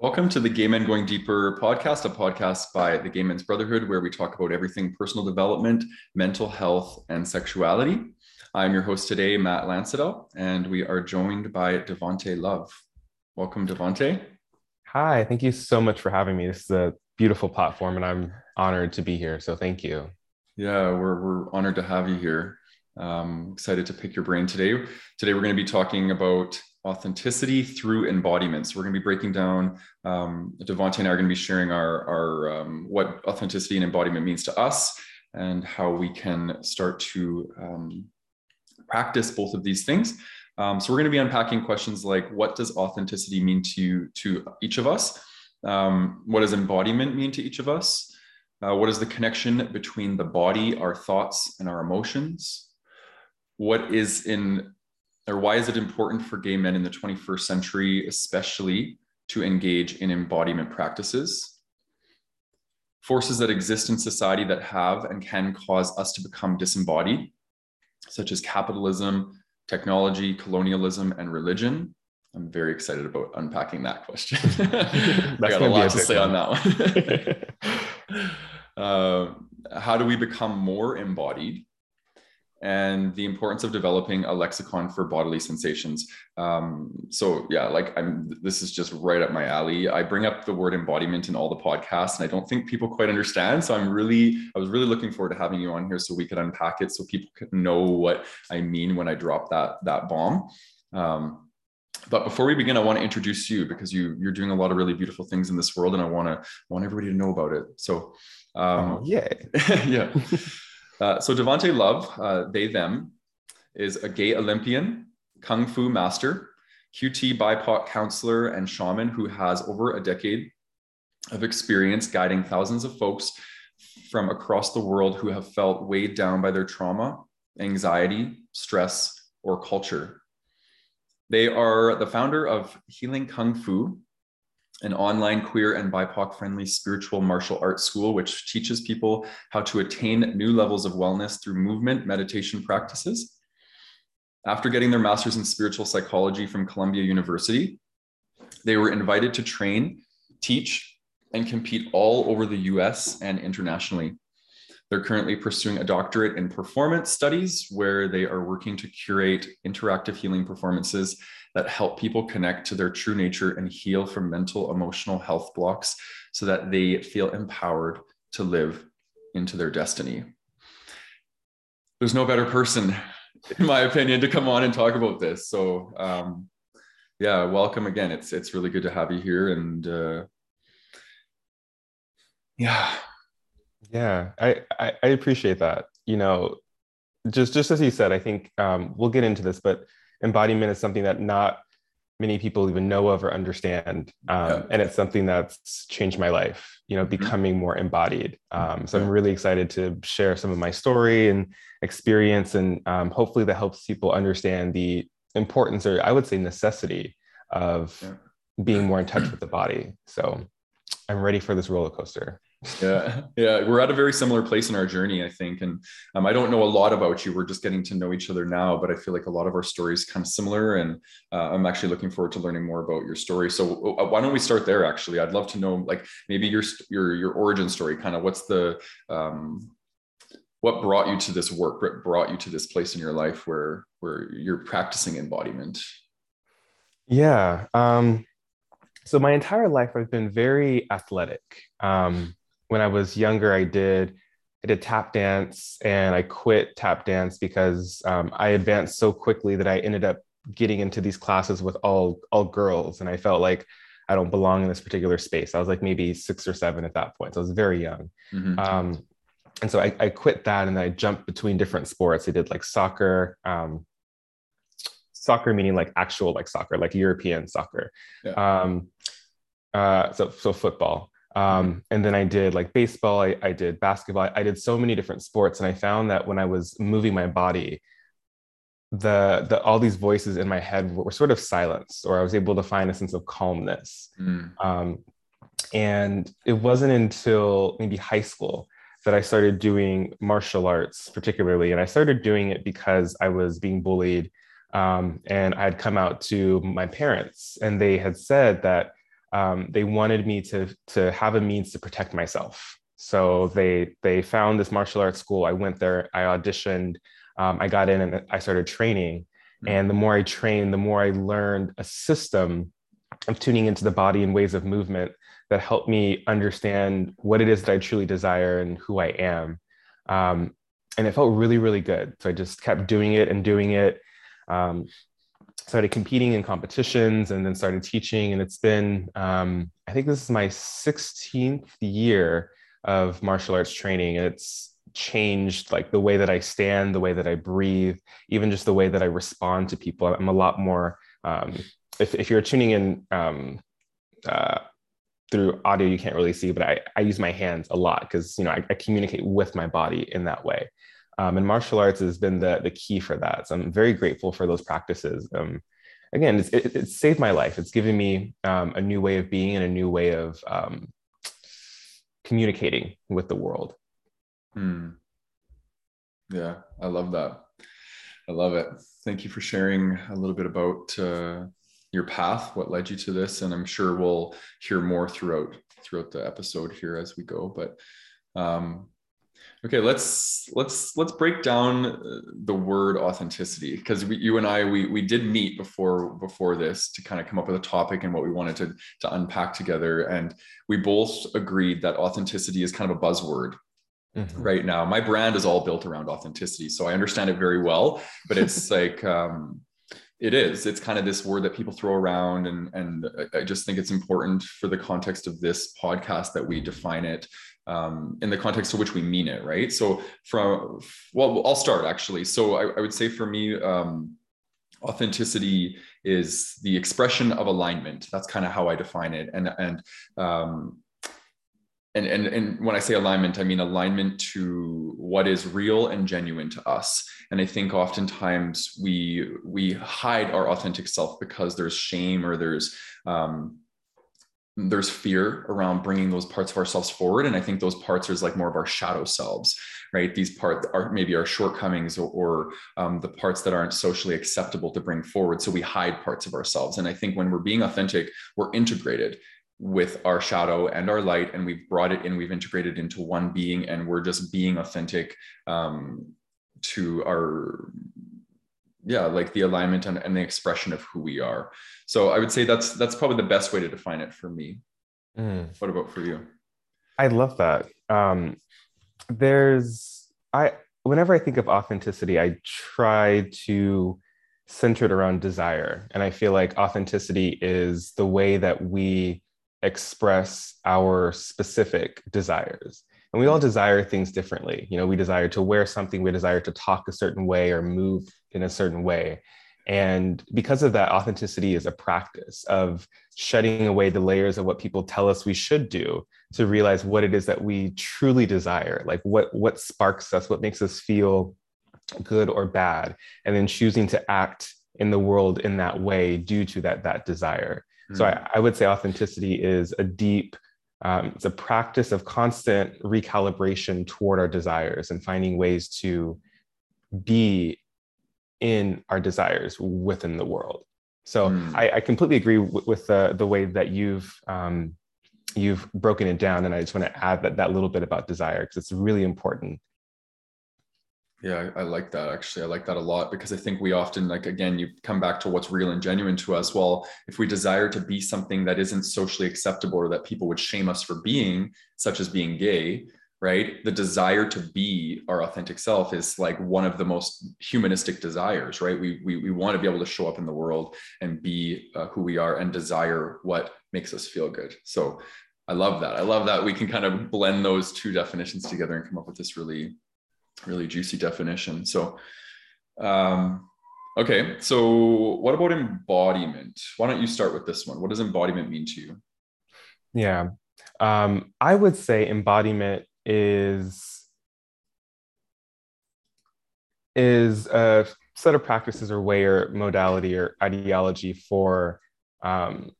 Welcome to the Gay Men Going Deeper podcast, a podcast by the Gay Men's Brotherhood, where we talk about everything personal development, mental health, and sexuality. I'm your host today, Matt Lansadell, and we are joined by Devonte Love. Welcome, Devonte. Hi, thank you so much for having me. This is a beautiful platform, and I'm honored to be here. So thank you. Yeah, we're, we're honored to have you here. Um, excited to pick your brain today. Today, we're going to be talking about authenticity through embodiment. So we're going to be breaking down. Um, Devonte and I are going to be sharing our, our um, what authenticity and embodiment means to us, and how we can start to um, practice both of these things. Um, so we're going to be unpacking questions like, what does authenticity mean to to each of us? Um, what does embodiment mean to each of us? Uh, what is the connection between the body, our thoughts, and our emotions? What is in or why is it important for gay men in the 21st century, especially to engage in embodiment practices? Forces that exist in society that have and can cause us to become disembodied, such as capitalism, technology, colonialism, and religion. I'm very excited about unpacking that question. I got a lot to say on that one. uh, how do we become more embodied? And the importance of developing a lexicon for bodily sensations. Um, so yeah, like I'm, this is just right up my alley. I bring up the word embodiment in all the podcasts, and I don't think people quite understand. So I'm really, I was really looking forward to having you on here so we could unpack it, so people could know what I mean when I drop that that bomb. Um, but before we begin, I want to introduce you because you you're doing a lot of really beautiful things in this world, and I want to want everybody to know about it. So, um, oh, yeah, yeah. Uh, so Devonte Love, uh, they, them, is a gay Olympian, Kung Fu master, QT BIPOC counselor, and shaman who has over a decade of experience guiding thousands of folks from across the world who have felt weighed down by their trauma, anxiety, stress, or culture. They are the founder of Healing Kung Fu, an online queer and BIPOC friendly spiritual martial arts school, which teaches people how to attain new levels of wellness through movement meditation practices. After getting their master's in spiritual psychology from Columbia University, they were invited to train, teach, and compete all over the US and internationally. They're currently pursuing a doctorate in performance studies, where they are working to curate interactive healing performances that help people connect to their true nature and heal from mental, emotional health blocks so that they feel empowered to live into their destiny. There's no better person, in my opinion, to come on and talk about this. So, um, yeah, welcome again. It's it's really good to have you here, and uh, yeah, yeah, I, I I appreciate that. You know, just just as you said, I think um, we'll get into this, but embodiment is something that not many people even know of or understand um, yeah. and it's something that's changed my life you know mm-hmm. becoming more embodied um, so i'm really excited to share some of my story and experience and um, hopefully that helps people understand the importance or i would say necessity of yeah. being more in touch with the body so i'm ready for this roller coaster yeah. Yeah. We're at a very similar place in our journey i think. And um, i don't know a lot about you. We're just getting to know each other now but i feel like a lot of our stories kind of similar. And uh, i'm actually looking forward to learning more about your story. So uh, why don't we start there actually? I'd love to know like maybe your your your origin story kind of what's the um, what brought you to this work what brought you to this place in your life where where you're practicing embodiment? Yeah um so my entire life i've been very athletic. Um when I was younger, I did I did tap dance, and I quit tap dance because um, I advanced so quickly that I ended up getting into these classes with all all girls, and I felt like I don't belong in this particular space. I was like maybe six or seven at that point, so I was very young. Mm-hmm. Um, and so I, I, quit that, and I jumped between different sports. I did like soccer, um, soccer meaning like actual like soccer, like European soccer. Yeah. Um, uh, so so football. Um, and then I did like baseball, I, I did basketball, I did so many different sports. And I found that when I was moving my body, the, the all these voices in my head were, were sort of silenced, or I was able to find a sense of calmness. Mm. Um, and it wasn't until maybe high school that I started doing martial arts, particularly. And I started doing it because I was being bullied. Um, and I had come out to my parents, and they had said that um, they wanted me to to have a means to protect myself. So they they found this martial arts school. I went there. I auditioned. Um, I got in and I started training. Mm-hmm. And the more I trained, the more I learned a system of tuning into the body and ways of movement that helped me understand what it is that I truly desire and who I am. Um, and it felt really, really good. So I just kept doing it and doing it. Um, started competing in competitions and then started teaching. And it's been, um, I think this is my 16th year of martial arts training. It's changed like the way that I stand, the way that I breathe, even just the way that I respond to people. I'm a lot more, um, if, if you're tuning in um, uh, through audio, you can't really see, but I, I use my hands a lot because, you know, I, I, communicate with my body in that way. Um, and martial arts has been the, the key for that. So I'm very grateful for those practices. Um, again, it's, it, it, saved my life. It's given me um, a new way of being and a new way of um, communicating with the world. Hmm. Yeah, I love that. I love it. Thank you for sharing a little bit about uh, your path, what led you to this, and I'm sure we'll hear more throughout throughout the episode here as we go. But um, okay, let's let's let's break down uh, the word authenticity because you and I we we did meet before before this to kind of come up with a topic and what we wanted to to unpack together, and we both agreed that authenticity is kind of a buzzword Mm-hmm. right now. My brand is all built around authenticity. So I understand it very well, but it's like, um, it is. It's kind of this word that people throw around. And, and I just think it's important for the context of this podcast that we define it um, in the context to which we mean it. Right. So from, well, I'll start actually. So I, I would say for me, um, authenticity is the expression of alignment. That's kind of how I define it. And, and, um, and, and, and when I say alignment, I mean alignment to what is real and genuine to us. And I think oftentimes we we hide our authentic self because there's shame or there's um, there's fear around bringing those parts of ourselves forward. And I think those parts are like more of our shadow selves, right? These parts are maybe our shortcomings or, or um, the parts that aren't socially acceptable to bring forward. So we hide parts of ourselves. And I think when we're being authentic, we're integrated with our shadow and our light and we've brought it in we've integrated into one being and we're just being authentic um, to our yeah like the alignment and, and, the expression of who we are. So i would say that's that's probably the best way to define it for me. Mm. what about for you? I love that. Um, there's i whenever i think of authenticity i try to center it around desire. And i feel like authenticity is the way that we express our specific desires. And we all desire things differently. You know, we desire to wear something, we desire to talk a certain way or move in a certain way. And because of that, authenticity is a practice of shedding away the layers of what people tell us we should do to realize what it is that we truly desire, like what, what sparks us, what makes us feel good or bad, and then choosing to act in the world in that way due to that, that desire. So I, hmm. I, would say authenticity is a deep, um, it's a practice of constant recalibration toward our desires and finding ways to be in our desires within the world. So mm. I, I, completely agree w- with the, the way that you've um, you've broken it down, and I just want to add that that little bit about desire because it's really important yeah, I, like that actually. I like that a lot because I think we often, like, again, you come back to what's real and genuine to us. Well, if we desire to be something that isn't socially acceptable or that people would shame us for being, such as being gay, right? The desire to be our authentic self is like one of the most humanistic desires, right? We, we, we want to be able to show up in the world and be uh, who we are and desire what makes us feel good. So I love that. I love that we can kind of blend those two definitions together and come up with this really really juicy definition. So, um, okay. So, what about embodiment? Why don't you start with this one? What does embodiment mean to you? Yeah, um, I would say embodiment is is a set of practices or way or modality or ideology for um,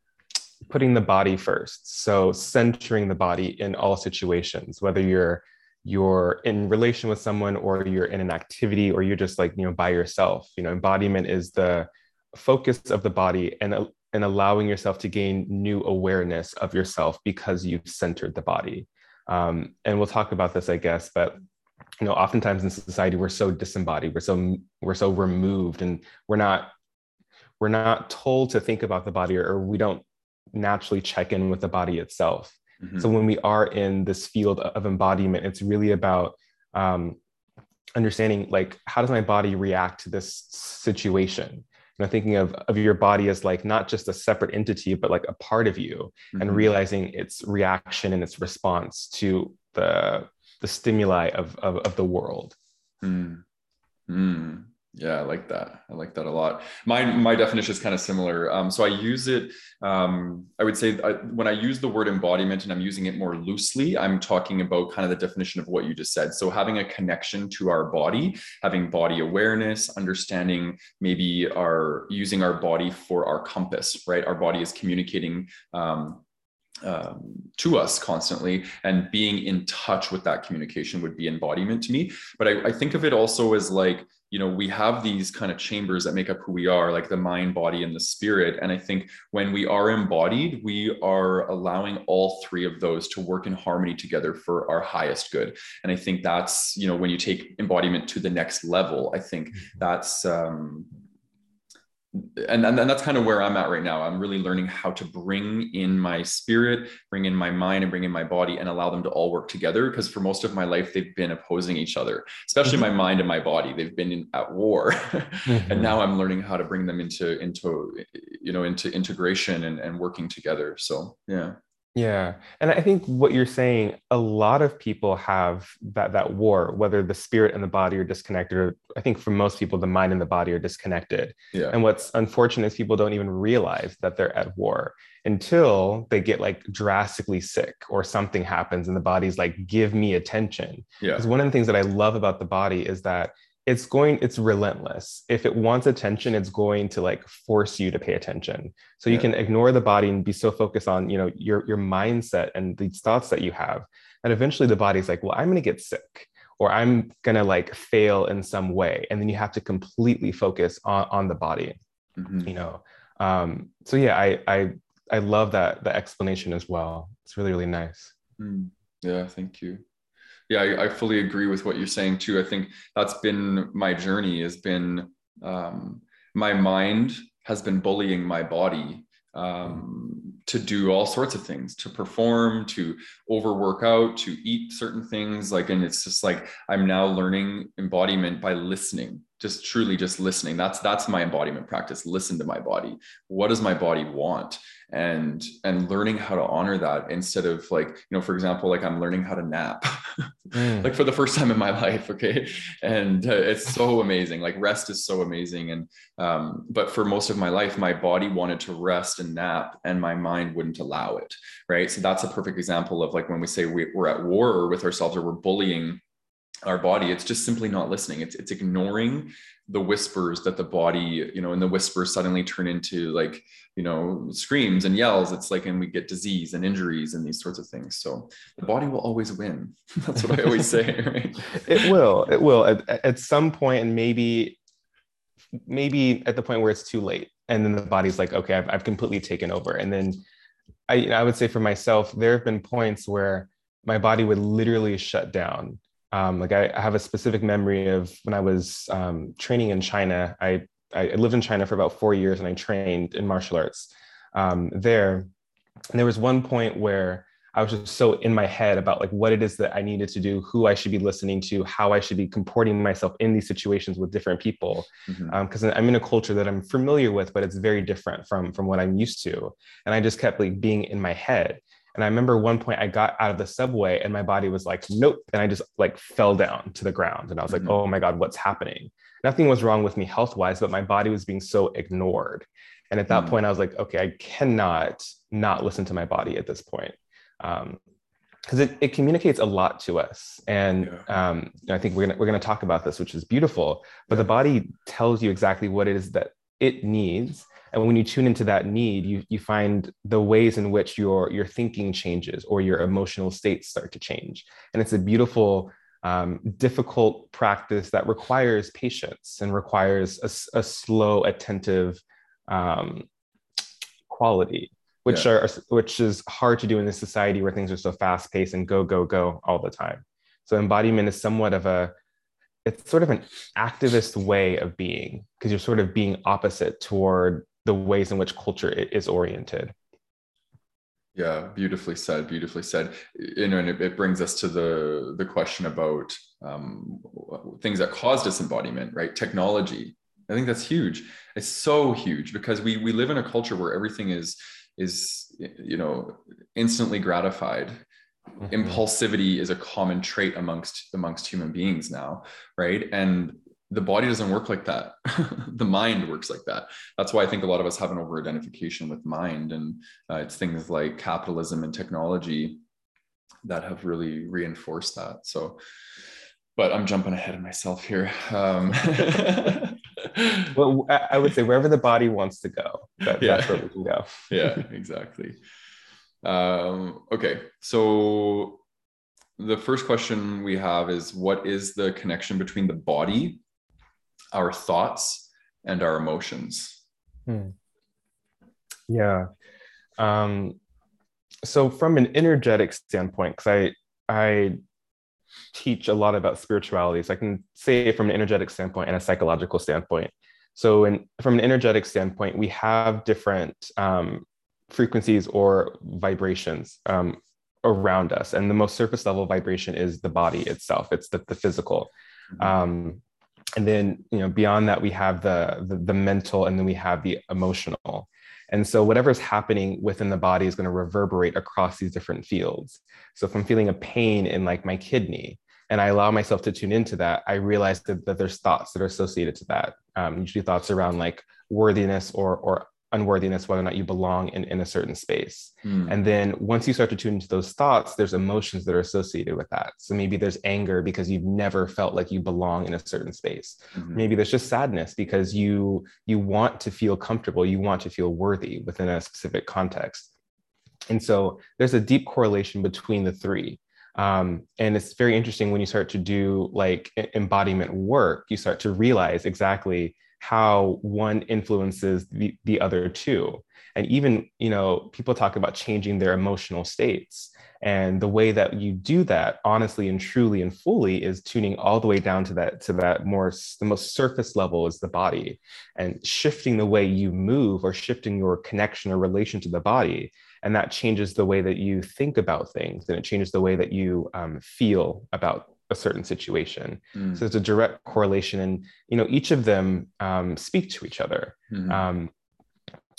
putting the body first. So centering the body in all situations, whether you're you're in relation with someone or you're in an activity or you're just like you know by yourself you know embodiment is the focus of the body and and allowing yourself to gain new awareness of yourself because you've centered the body. Um, and we'll talk about this, I guess, but you know, oftentimes in society we're so disembodied, we're so we're so removed, and we're not we're not told to think about the body, or, or we don't naturally check in with the body itself. Mm-hmm. So when we are in this field of embodiment, it's really about um, understanding like how does my body react to this situation you know thinking of, of your body as like not just a separate entity but like a part of you mm-hmm. and realizing its reaction and its response to the the stimuli of of, of the world mm. Mm. Yeah, I like that. I like that a lot. My my definition is kind of similar. Um, so I use it. Um, I would say I, when I use the word embodiment, and I'm using it more loosely, I'm talking about kind of the definition of what you just said. So having a connection to our body, having body awareness, understanding maybe our using our body for our compass. Right, our body is communicating um, um, to us constantly and being in touch with that communication would be embodiment to me but I, I, think of it also as like you know we have these kind of chambers that make up who we are like the mind body and the spirit and i think when we are embodied we are allowing all three of those to work in harmony together for our highest good and i think that's you know when you take embodiment to the next level i think mm-hmm. that's um and, and, and that's kind of where I'm at right now. I'm really learning how to bring in my spirit, bring in my mind, and bring in my body, and allow them to all work together. Because for most of my life, they've been opposing each other, especially mm-hmm. my mind and my body. They've been in, at war, mm-hmm. and now I'm learning how to bring them into into you know into integration and, and working together. So yeah. Yeah. And I think what you're saying, a lot of people have that that war, whether the spirit and the body are disconnected, or I think for most people, the mind and the body are disconnected. Yeah. And what's unfortunate is people don't even realize that they're at war until they get like drastically sick or something happens and the body's like, give me attention. Yeah. Because one of the things that I love about the body is that it's going it's relentless. If it wants attention it's going to like force you to pay attention. So you yeah. can ignore the body and be so focused on you know your your mindset and these thoughts that you have and eventually the body's like well i'm going to get sick or i'm going to like fail in some way. And then you have to completely focus on on the body mm-hmm. you know? Um so yeah i i i love that the explanation as well. It's really really nice. Mm. yeah thank you yeah I, I, fully agree with what you're saying too. I think that's been my journey has been um, my mind has been bullying my body um, to do all sorts of things to perform to overwork out to eat certain things. Like and it's just like i'm now learning embodiment by listening just truly just listening. That's that's my embodiment practice. Listen to my body. What does my body want and and learning how to honor that instead of like you know for example like i'm learning how to nap mm. like for the first time in my life okay and uh, it's so amazing like rest is so amazing and um, but for most of my life my body wanted to rest and nap and my mind wouldn't allow it right so that's a perfect example of like when we say we, we're at war with ourselves or we're bullying our body it's just simply not listening. It's it's ignoring the whispers that the body you know and the whispers suddenly turn into like you know screams and yells. It's like and we get disease and injuries and these sorts of things. So the body will always win. That's what i always say right? It will it will. At, at some point and maybe maybe at the point where it's too late and then the body's like okay i've, I've completely taken over. And then i i would say for myself there have been points where my body would literally shut down um, like I, I, have a specific memory of when I was um, training in China. I, I lived in China for about four years and I trained in martial arts um, there. And there was one point where I was just so in my head about like what it is that I needed to do, who I should be listening to, how I should be comporting myself in these situations with different people. Because mm-hmm. um, I'm in a culture that I'm familiar with, but it's very different from from what I'm used to. And I just kept like being in my head. And I remember one point I got out of the subway and my body was like, nope. And I just like fell down to the ground. And I was like, mm-hmm. oh my God, what's happening? Nothing was wrong with me health wise, but my body was being so ignored. And at that mm-hmm. point, I was like, okay, I cannot not listen to my body at this point. Um, because it, it communicates a lot to us and yeah. um, i think we're gonna, we're gonna talk about this which is beautiful but yeah. the body tells you exactly what it is that it needs and when you tune into that need you you find the ways in which your your thinking changes or your emotional states start to change and it's a beautiful um, difficult practice that requires patience and requires a, a slow attentive um, quality which yeah. are which is hard to do in this society where things are so fast paced and go go go all the time so embodiment is somewhat of a it's sort of an activist way of being because you're sort of being opposite toward the ways in which culture is oriented. Yeah beautifully said beautifully said. You know and it, it brings us to the the question about um, things that cause disembodiment right? Technology. I think that's huge. It's so huge because we we live in a culture where everything is is you know instantly gratified. Mm-hmm. impulsivity is a common trait amongst amongst human beings now right? And the body doesn't work like that the mind works like that that's why i think a lot of us have an over identification with mind and uh, it's things like capitalism and technology that have really reinforced that so but i'm jumping ahead of myself here um, well, I would say wherever the body wants to go, that, yeah. that's where we can go. yeah, exactly. Um, okay, so the first question we have is what is the connection between the body, our thoughts, and our emotions? Hmm. Yeah. Um, so from an energetic standpoint, because I I teach a lot about spirituality. So I can say from an energetic standpoint and a psychological standpoint. So, in, from an energetic standpoint, we have different um, frequencies or vibrations um, around us. And the most surface level vibration is the body itself, it's the, the physical. Mm-hmm. Um, and then, you know, beyond that, we have the, the, the mental and then we have the emotional. And so whatever's happening within the body is going to reverberate across these different fields. So if I'm feeling a pain in like my kidney and I allow myself to tune into that, I realize that, that there's thoughts that are associated to that. Um, usually thoughts around like worthiness or, or unworthiness, whether or not you belong in, in a certain space. Mm. And then once you start to tune into those thoughts, there's emotions that are associated with that. So maybe there's anger because you've never felt like you belong in a certain space. Mm-hmm. Maybe there's just sadness because you you want to feel comfortable, you want to feel worthy within a specific context. And so there's a deep correlation between the three. Um, and it's very interesting when you start to do like embodiment work, you start to realize exactly how one influences the, the other two. And even you know people talk about changing their emotional states. And the way that you do that honestly and truly and fully is tuning all the way down to that to that more the most surface level is the body. And shifting the way you move or shifting your connection or relation to the body. And that changes the way that you think about things. And it changes the way that you um, feel about a certain situation. Mm. So there's a direct correlation, and you know each of them um, speak to each other. Mm-hmm. Um,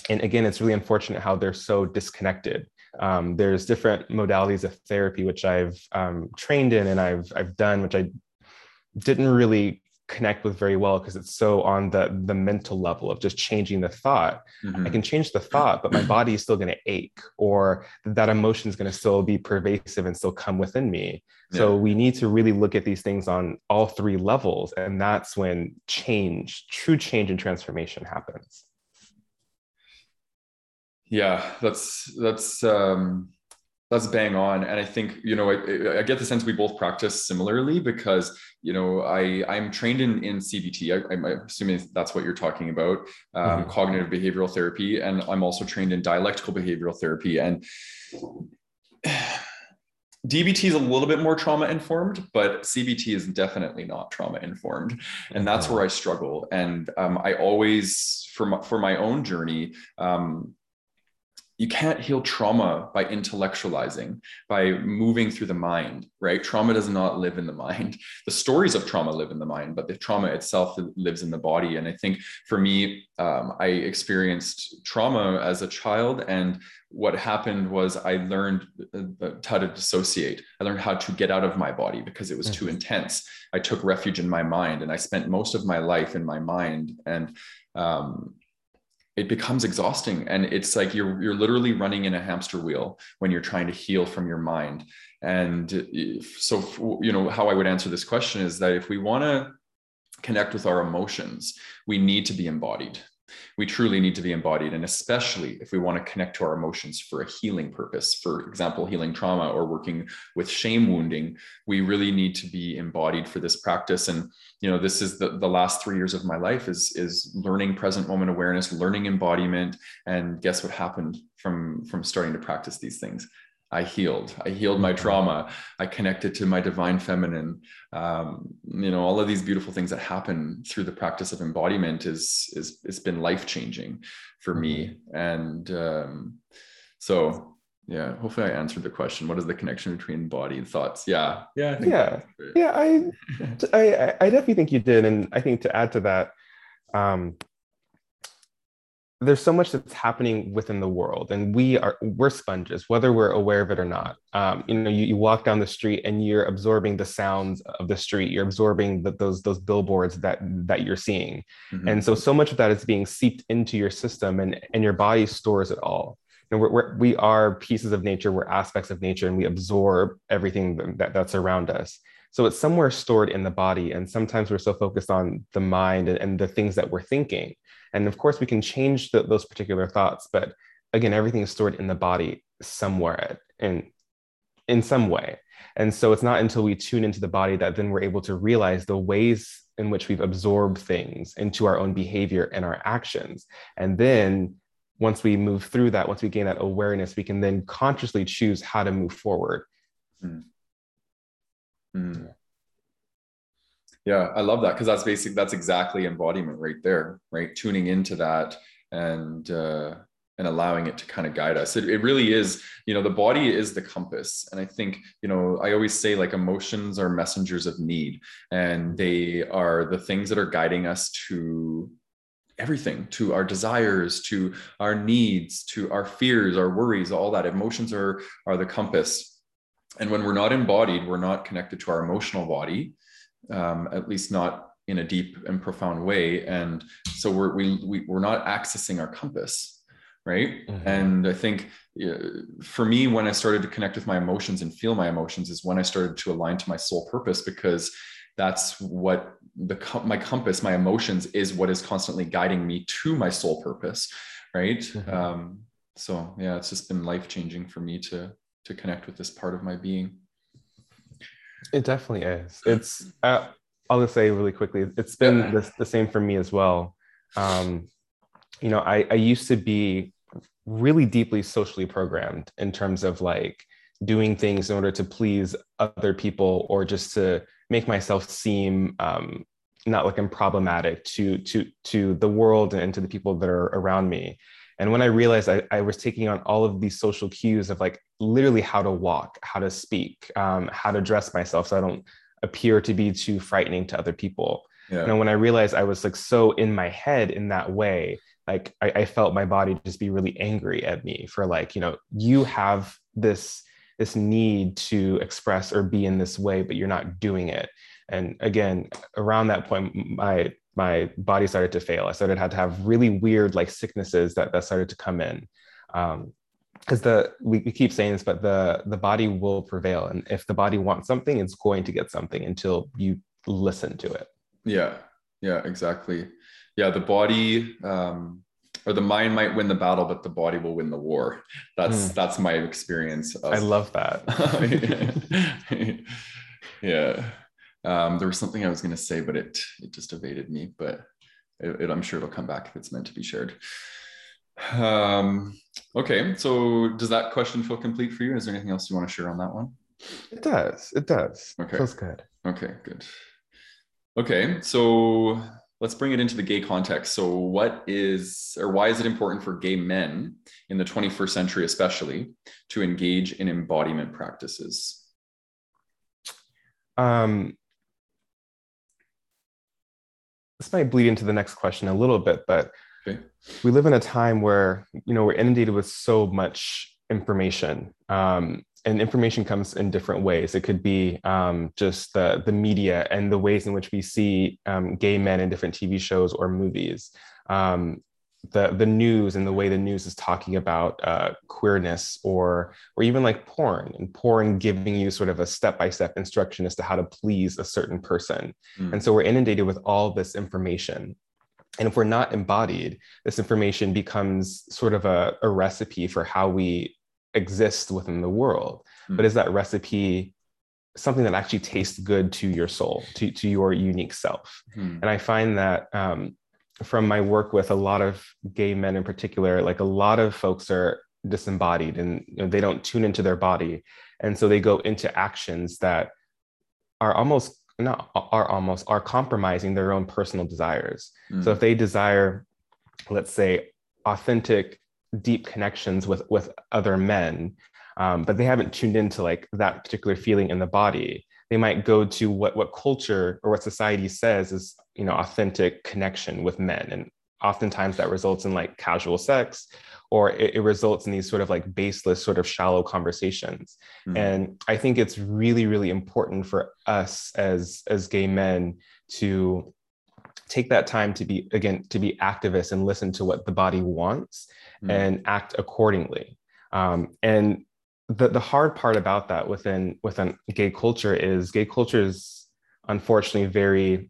and again, it's really unfortunate how they're so disconnected. Um, there's different modalities of therapy which I've um, trained in and I've I've done, which I didn't really connect with very well because it's so on the the mental level of just changing the thought mm-hmm. i can change the thought but my body is still going to ache or that emotion is going to still be pervasive and still come within me yeah. so we need to really look at these things on all three levels and that's when change true change and transformation happens yeah that's that's um that's bang on and i think you know I, I, get the sense we both practice similarly because you know i i'm trained in in cbt I, am assuming that's what you're talking about um, mm-hmm. cognitive behavioral therapy and i'm also trained in dialectical behavioral therapy and DBT is a little bit more trauma informed, but CBT is definitely not trauma informed, and that's mm-hmm. where I struggle. And um, I always, for my, for my own journey, um, you can't heal trauma by intellectualizing, by moving through the mind, right? Trauma does not live in the mind. The stories of trauma live in the mind, but the trauma itself lives in the body. And I think for me, um, I experienced trauma as a child. And what happened was I learned uh, how to dissociate. I learned how to get out of my body because it was too mm-hmm. intense. I took refuge in my mind and I spent most of my life in my mind. And um, it becomes exhausting. And it's like you're you're literally running in a hamster wheel when you're trying to heal from your mind. And so you know how i would answer this question is that if we want to connect with our emotions we need to be embodied we truly need to be embodied. And especially if we want to connect to our emotions for a healing purpose for example healing trauma or working with shame wounding we really need to be embodied for this practice. And you know this is the, the last three years of my life is is learning present moment awareness learning embodiment and guess what happened from from starting to practice these things I healed. I healed my trauma. I connected to my divine feminine. Um, you know, all of these beautiful things that happen through the practice of embodiment is is it's been life changing for me. Mm-hmm. And um, so, yeah. Hopefully, I answered the question. What is the connection between body and thoughts? Yeah, yeah, I yeah, yeah. I, I, I definitely think you did, and I think to add to that, um, there's so much that's happening within the world and we are we're sponges whether we're aware of it or not. Um, you know you, you walk down the street and you're absorbing the sounds of the street. You're absorbing the, those those billboards that that you're seeing. Mm-hmm. and so so much of that is being seeped into your system and and your body stores it all. And we're, we're we are pieces of nature. We're aspects of nature and we absorb everything that, that's around us. So it's somewhere stored in the body and sometimes we're so focused on the mind and, and the things that we're thinking and of course, we can change the, those particular thoughts, but again, everything is stored in the body somewhere in, in some way. And so it's not until we tune into the body that then we're able to realize the ways in which we've absorbed things into our own behavior and our actions. And then once we move through that, once we gain that awareness, we can then consciously choose how to move forward. Mm. Mm. Yeah, I love that because that's basic. That's exactly embodiment right there, right? Tuning into that and uh, and allowing it to kind of guide us. It, it really is, you know, the body is the compass, and I think, you know, I always say like emotions are messengers of need, and they are the things that are guiding us to everything to our desires to our needs to our fears our worries all that emotions are are the compass and when we're not embodied we're not connected to our emotional body um, at least not in a deep and profound way. And so we're, we, we, we're not accessing our compass, right? Mm-hmm. And I think uh, for me, when I started to connect with my emotions and feel my emotions is when I started to align to my soul purpose because that's what the my compass my emotions is what is constantly guiding me to my soul purpose right mm-hmm. um, so yeah it's just been life changing for me to to connect with this part of my being it definitely is. It's uh, I'll just say really quickly, it's been yeah. the, the same for me as well. Um, you know, I, I used to be really deeply socially programmed in terms of like doing things in order to please other people or just to make myself seem um, not like I'm problematic to to to the world and to the people that are around me. And when I realized I, I was taking on all of these social cues of like literally how to walk, how to speak, um, how to dress myself so I don't appear to be too frightening to other people. Yeah. And when I realized I was like so in my head in that way, like I, I felt my body just be really angry at me for like, you know, you have this this need to express or be in this way, but you're not doing it. And again, around that point, my my body started to fail. I started had to have really weird like sicknesses that that started to come in. Um, because the we, we keep saying this, but the the body will prevail, and if the body wants something, it's going to get something until you listen to it. Yeah, yeah, exactly. Yeah, the body um, or the mind might win the battle, but the body will win the war. That's mm. that's my experience. Of, I love that. yeah. Um, there was something I was going to say, but it it just evaded me. But it, it, I'm sure it'll come back if it's meant to be shared. Um, okay, so does that question feel complete for you? Is there anything else you want to share on that one? It does. It does. Okay, feels good. Okay, good. Okay, so let's bring it into the gay context. So, what is or why is it important for gay men in the 21st century, especially, to engage in embodiment practices? Um, this might bleed into the next question a little bit, but okay. we live in a time where you know we're inundated with so much information, um, and information comes in different ways. It could be um, just the the media and the ways in which we see um, gay men in different TV shows or movies. Um, the the news and the way the news is talking about uh, queerness or or even like porn and porn giving you sort of a step by step instruction as to how to please a certain person, mm. and so we're inundated with all this information, and if we're not embodied, this information becomes sort of a, a recipe for how we exist within the world. Mm-hmm. But is that recipe something that actually tastes good to your soul, to, to your unique self? Mm-hmm. And I find that um, from my work with a lot of gay men in particular, like a lot of folks are disembodied and you know, they don't tune into their body. And so they go into actions that are almost not are almost are compromising their own personal desires. Mm. So if they desire, let's say, authentic, deep connections with with other men, um, but they haven't tuned into like that particular feeling in the body, they might go to what what culture or what society says is you know authentic connection with men, and oftentimes that results in like casual sex or it, it, results in these sort of like baseless sort of shallow conversations mm-hmm. and i think it's really really important for us as as gay men to take that time to be again to be activists and listen to what the body wants mm-hmm. and act accordingly um, and the, the hard part about that within within gay culture is gay culture is unfortunately very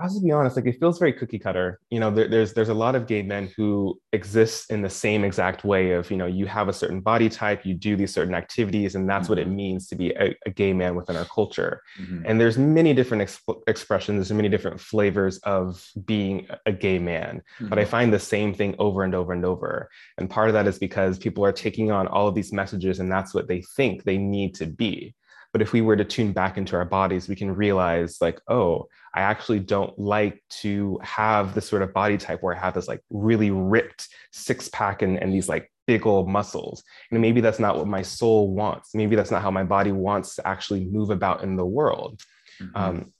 I have to be honest, like it feels very cookie cutter. You know, there, there's there's a lot of gay men who exist in the same exact way of, you know, you have a certain body type, you do these certain activities, and that's mm-hmm. what it mm-hmm. means to be a, a, gay man within our culture. Mm-hmm. And there's many different exp- expressions, there's many different flavors of being a gay man. Mm-hmm. But I mm-hmm. find the same thing over and over and over. And part of that is because people are taking on all of these messages, and that's what they think they need to be. But if we were to tune back into our bodies, we can realize, like, oh, I actually don't like to have this sort of body type where I have this like really ripped six pack and, and these like big old muscles. And maybe that's not what my soul wants. Maybe that's not how my body wants to actually move about in the world. Mm-hmm. Um,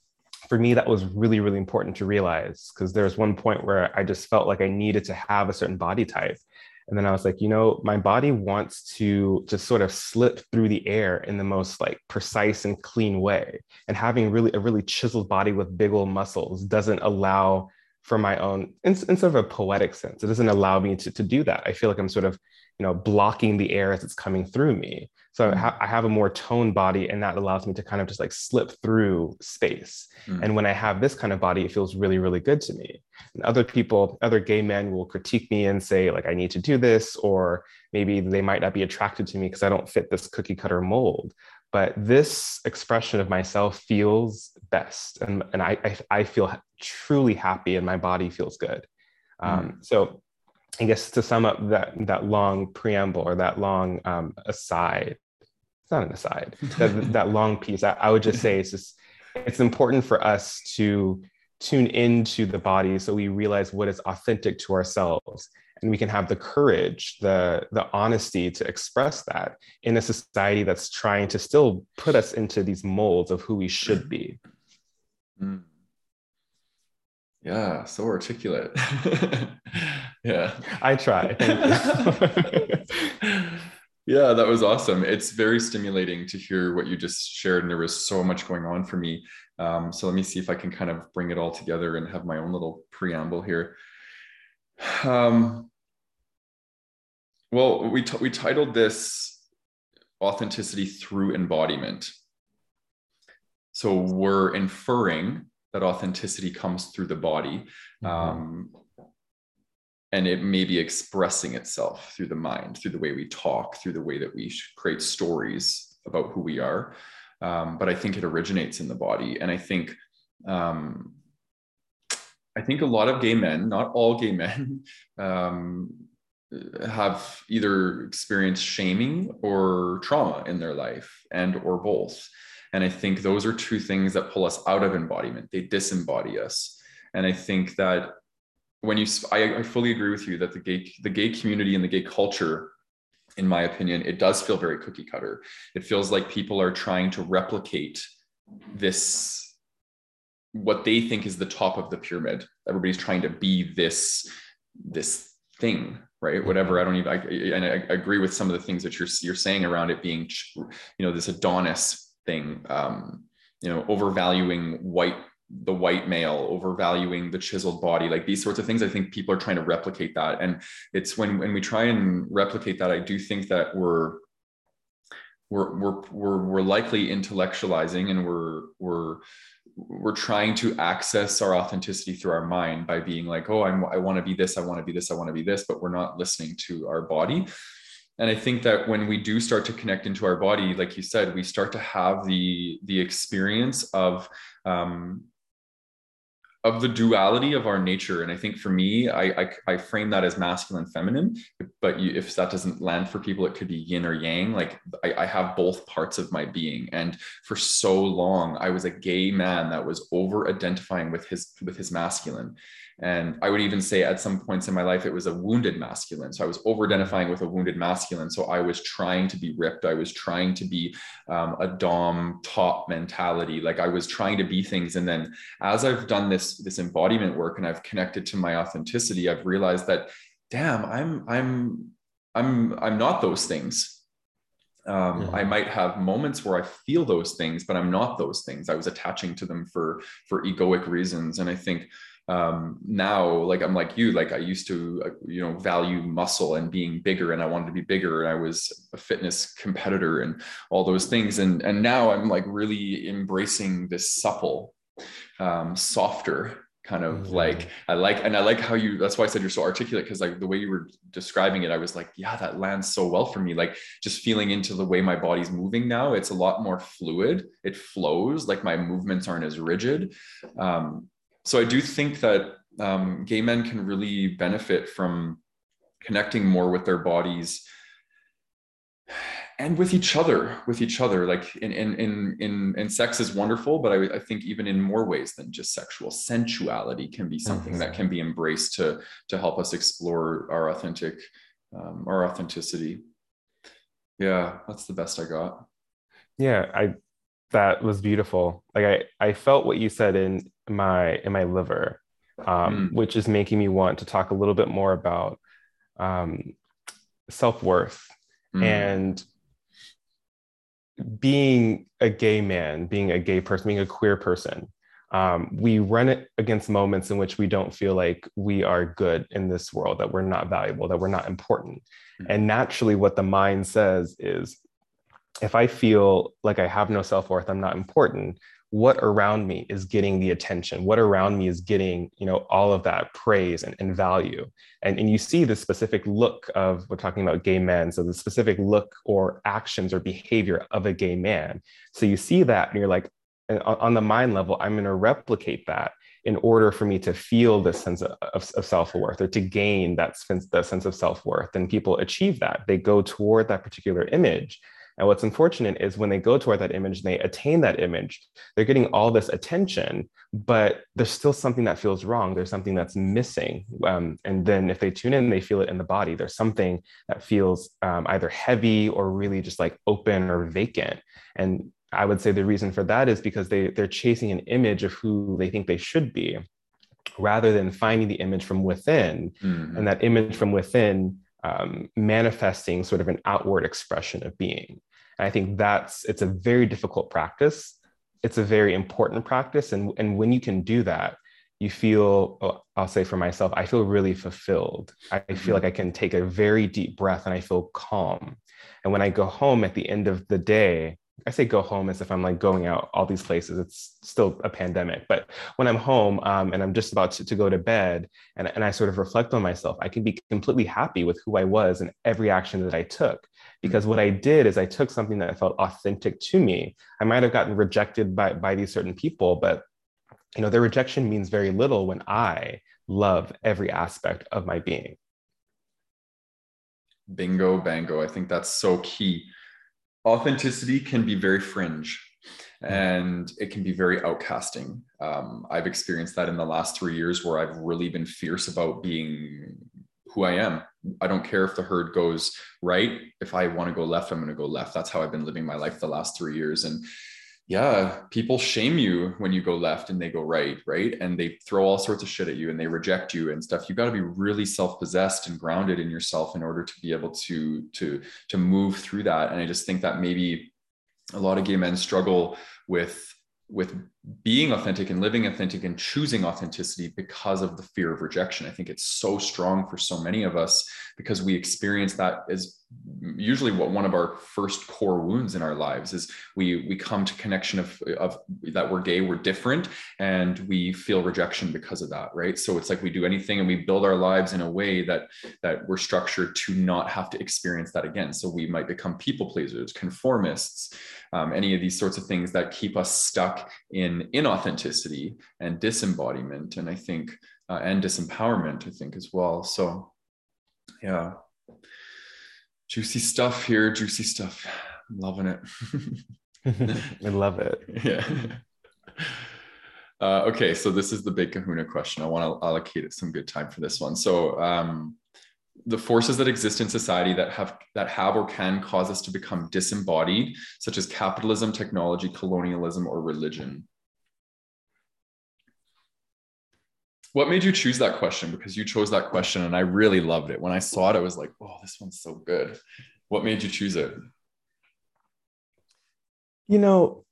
for me, that was really, really important to realize because there was one point where I just felt like I needed to have a certain body type. And then I was like, you know, my body wants to just sort of slip through the air in the most like precise and clean way. And having really a really chiseled body with big old muscles doesn't allow for my own in, in sort of a poetic sense. It doesn't allow me to, to do that. I feel like I'm sort of, you know, blocking the air as it's coming through me. So mm. I, ha- I, have a more toned body, and that allows me to kind of just like slip through space. Mm. And when I have this kind of body, it feels really, really good to me. And other people, other gay men will critique me and say, like, I need to do this, or maybe they might not be attracted to me because I don't fit this cookie cutter mold. But this expression of myself feels best. And, and I, I, I feel truly happy, and my body feels good. Mm. Um, so I guess to sum up that that long preamble or that long um, aside, it's not an aside, that, that long piece, I, I, would just say it's just it's important for us to tune into the body so we realize what is authentic to ourselves and we can have the courage the the honesty to express that in a society that's trying to still put us into these molds of who we should be mm. Yeah, so articulate. yeah. I try. yeah, that was awesome. It's very stimulating to hear what you just shared. And there was so much going on for me. Um, so let me see if I can kind of bring it all together and have my own little preamble here. Um, well, we, t- we titled this Authenticity Through Embodiment. So we're inferring that authenticity comes through the body mm-hmm. um, and it may be expressing itself through the mind through the way we talk through the way that we create stories about who we are. Um, but i think it originates in the body. And i think um, i think a lot of gay men not all gay men um, have either experienced shaming or trauma in their life and or both and I think those are two things that pull us out of embodiment. They disembody us. And I think that when you, I, I fully agree with you that the gay, the gay community and the gay culture, in my opinion, it does feel very cookie cutter. It feels like people are trying to replicate this, what they think is the top of the pyramid. Everybody's trying to be this, this thing right mm-hmm. whatever i don't even I, and I, I agree with some of the things that you're you're saying around it being you know this adonis thing um, you know overvaluing white the white male overvaluing the chiseled body like these sorts of things i think people are trying to replicate that. And it's when when we try and replicate that i do think that we're we're we're we're, we're likely intellectualizing and we're we're we're trying to access our authenticity through our mind by being like oh I'm, i want to be this i want to be this i want to be this but we're not listening to our body and i think that when we do start to connect into our body like you said we start to have the the experience of um, of the duality of our nature. And i think for me i i, I frame that as masculine feminine. But you, if that doesn't land for people it could be yin or yang. Like I, I have both parts of my being. And for so long i was a gay man that was over identifying with his with his masculine and I would even say at some points in my life, it was a wounded masculine. So I was over identifying with a wounded masculine. So I was trying to be ripped. I was trying to be um, a Dom top mentality. Like I was trying to be things. And then as I've done this, this embodiment work and I've connected to my authenticity, I've realized that, damn, I'm, I'm, I'm, I'm not those things. Um, I might have moments where I feel those things, but I'm not those things. I was attaching to them for for egoic reasons, and I think um, now like i'm like you like i used to uh, you know value muscle and being bigger and i wanted to be bigger and i was a fitness competitor and all those things. And and now i'm like really embracing this supple um, softer kind of mm-hmm. like i like and i like how you that's why i said you're so articulate because like the way you were describing it i was like yeah that lands so well for me. Like just feeling into the way my body's moving now it's a lot more fluid. It flows like my movements aren't as rigid. Um, so I do think that um, gay men can really benefit from connecting more with their bodies and with each other with each other. Like in in in in, in sex is wonderful but I, I think even in more ways than just sexual sensuality can be something mm-hmm. that can be embraced to to help us explore our authentic um, our authenticity. Yeah that's the best i got. Yeah i that was beautiful. Like i i felt what you said in my in my liver, um, mm. which is making me want to talk a little bit more about um, self worth mm. and being a gay man, being a gay person, being a queer person. Um, we run it against moments in which we don't feel like we are good in this world, that we're not valuable, that we're not important. Mm. And naturally, what the mind says is if I feel like I have no self worth, I'm not important, what around me is getting the attention what around me is getting you know all of that praise and, and value. And, and you see the specific look of we're talking about gay men so the specific look or actions or behavior of a gay man. So you see that and you're like on the mind level i'm going to replicate that in order for me to feel this sense of, of, of self-worth or to gain that sense, that sense of self-worth. And people achieve that. They go toward that particular image and what's unfortunate is when they go toward that image and they attain that image, they're getting all this attention, but there's still something that feels wrong. There's something that's missing. Um, and then if they tune in, they feel it in the body. There's something that feels um, either heavy or really just like open or vacant. And I would say the reason for that is because they, they're chasing an image of who they think they should be rather than finding the image from within. Mm-hmm. And that image from within um, manifesting sort of an outward expression of being. And I think that's it's a very difficult practice. It's a very important practice, and and when you can do that, you feel oh, I'll say for myself, I feel really fulfilled. I feel mm-hmm. like I can take a very deep breath and I feel calm. And when I go home at the end of the day, I say go home as if I'm like going out all these places. It's still a pandemic. But when I'm home um, and I'm just about to, to go to bed and, and I sort of reflect on myself, I can be completely happy with who I was and every action that I took. Because what I did is I took something that felt authentic to me. I might have gotten rejected by, by these certain people, but you know, their rejection means very little when I love every aspect of my being. Bingo, bango. I think that's so key authenticity can be very fringe and it can be very outcasting. Um, I've experienced that in the last three years where I've really been fierce about being who I am. I don't care if the herd goes right. If I want to go left, I'm going to go left. That's how I've been living my life the last three years. And yeah, people shame you when you go left and they go right, right? And they throw all sorts of shit at you and they reject you and stuff. You got to be really self-possessed and grounded in yourself in order to be able to to to move through that. And I just think that maybe a lot of gay men struggle with with being authentic and living authentic and choosing authenticity because of the fear of rejection. I think it's so strong for so many of us because we experience that as usually what one of our first core wounds in our lives is we we come to connection of of that we're gay we're different and we feel rejection because of that right? So it's like we do anything and we build our lives in a way that that we're structured to not have to experience that again. So we might become people pleasers conformists um, any of these sorts of things that keep us stuck in inauthenticity and disembodiment and i think uh, and disempowerment i think as well. So yeah juicy stuff here juicy stuff. I'm loving it. I love it. Yeah. Uh, okay so this is the big kahuna question. I want to allocate some good time for this one. So um, the forces that exist in society that have that have or can cause us to become disembodied such as capitalism technology colonialism or religion what made you choose that question? Because you chose that question and i really loved it. When i saw it i was like oh this one's so good. What made you choose it? You know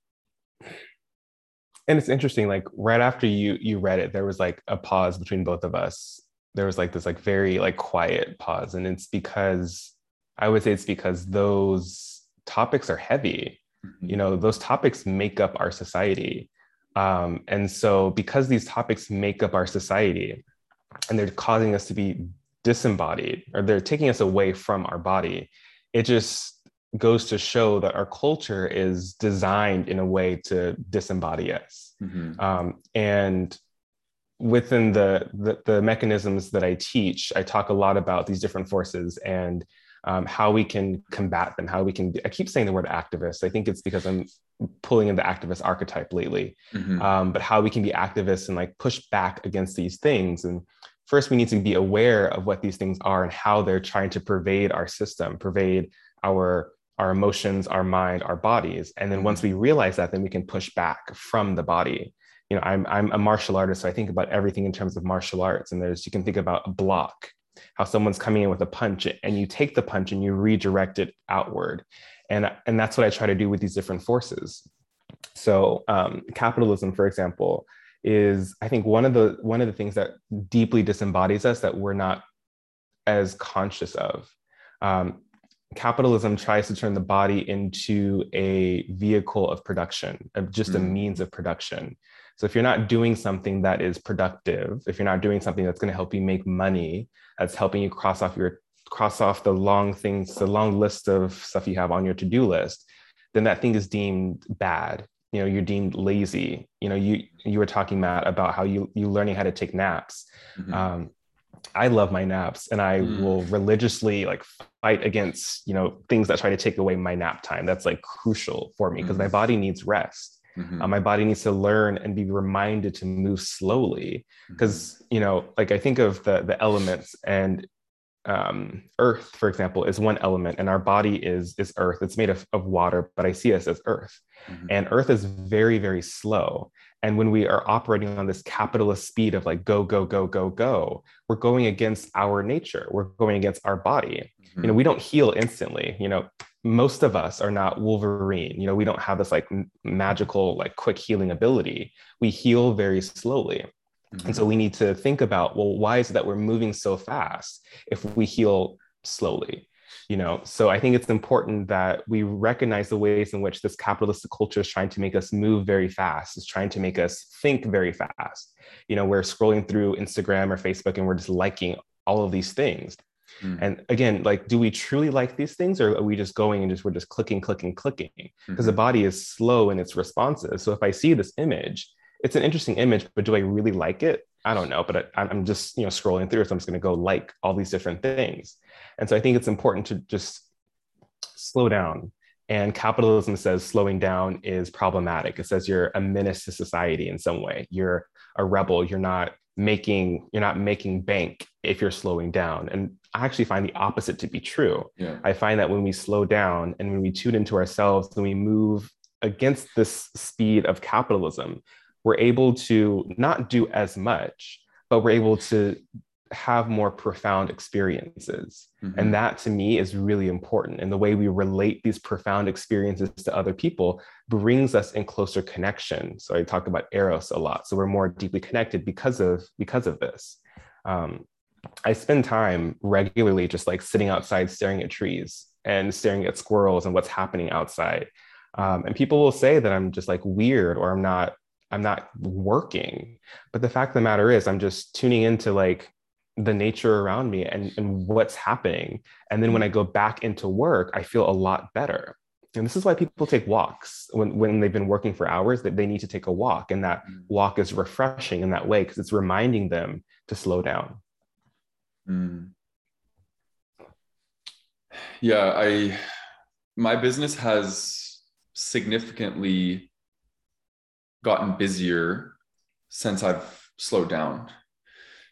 and it's interesting like right after you you read it there was like a pause between both of us. There was like this like very like quiet pause and it's because i would say it's because those topics are heavy. Mm-hmm. you know those topics make up our society um, and so, because these topics make up our society and they're causing us to be disembodied or they're taking us away from our body, it just goes to show that our culture is designed in a way to disembody us. Mm-hmm. Um, and within the, the, the mechanisms that I teach, I talk a lot about these different forces and um, how we can combat them, how we can. I keep saying the word activist. I think it's because I'm pulling in the activist archetype lately, mm-hmm. um, but how we can be activists and like push back against these things. And first, we need to be aware of what these things are and how they're trying to pervade our system, pervade our our emotions, our mind, our bodies. And then once mm-hmm. we realize that, then we can push back from the body. You know, I'm I'm a martial artist, so I think about everything in terms of martial arts. And there's you can think about a block, how someone's coming in with a punch and you take the punch and you redirect it outward. And and that's what i try to do with these different forces. So um, capitalism for example is i think one of the one of the things that deeply disembodies us that we're not as conscious of. Um, capitalism tries to turn the body into a vehicle of production of just mm. a means of production so if you're not doing something that is productive if you're not doing something that's going to help you make money that's helping you cross off your cross off the long things, the long list of stuff you have on your to-do list, then that thing is deemed bad. You know, you're deemed lazy. You know, you you were talking Matt about how you you learning how to take naps. Mm-hmm. Um, I love my naps, and I mm. will religiously like fight against you know things that try to take away my nap time. That's like crucial for me because mm. my body needs rest. Mm-hmm. Uh, my body needs to learn and be reminded to move slowly because mm-hmm. you know like i think of the the elements and um, earth for example is one element and our body is is earth it's made of, of water but i see us as earth mm-hmm. and earth is very very slow and when we are operating on this capitalist speed of like go go go go go we're going against our nature we're going against our body you know mm-hmm. we don't heal instantly you know most of us are not wolverine. You know we don't have this like magical like quick healing ability. We heal very slowly. Mm-hmm. and so we need to think about well why is it that we're moving so fast if we heal slowly? You know so i think it's important that we recognize the ways in which this capitalist culture is trying to make us move very fast is trying to make us think very fast. You know we're scrolling through instagram or facebook and we're just liking all of these things Mm. And again, like, do we truly like these things or are we just going and just we're just clicking, clicking, clicking? Because mm-hmm. the body is slow in its responses. So if I see this image, it's an interesting image, but do I really like it? I don't know, but I, am just you know scrolling through, so I'm just going to go like all these different things. And so I think it's important to just slow down. And capitalism says slowing down is problematic. It says you're a menace to society in some way. You're a rebel. You're not making you're not making bank if you're slowing down and i actually find the opposite to be true yeah. i find that when we slow down and when we tune into ourselves and we move against this speed of capitalism we're able to not do as much but we're able to have more profound experiences. Mm-hmm. And that to me is really important. And the way we relate these profound experiences to other people brings us in closer connection. So I talk about eros a lot. So we're more deeply connected because of because of this. Um, I spend time regularly just like sitting outside staring at trees and staring at squirrels and what's happening outside. Um, and people will say that I'm just like weird or I'm not I'm not working. But the fact of the matter is I'm just tuning into like the nature around me and, and what's happening. And then when I go back into work, I feel a lot better. And this is why people take walks when, when they've been working for hours, that they need to take a walk. And that mm. walk is refreshing in that way because it's reminding them to slow down. Mm. Yeah, I my business has significantly gotten busier since I've slowed down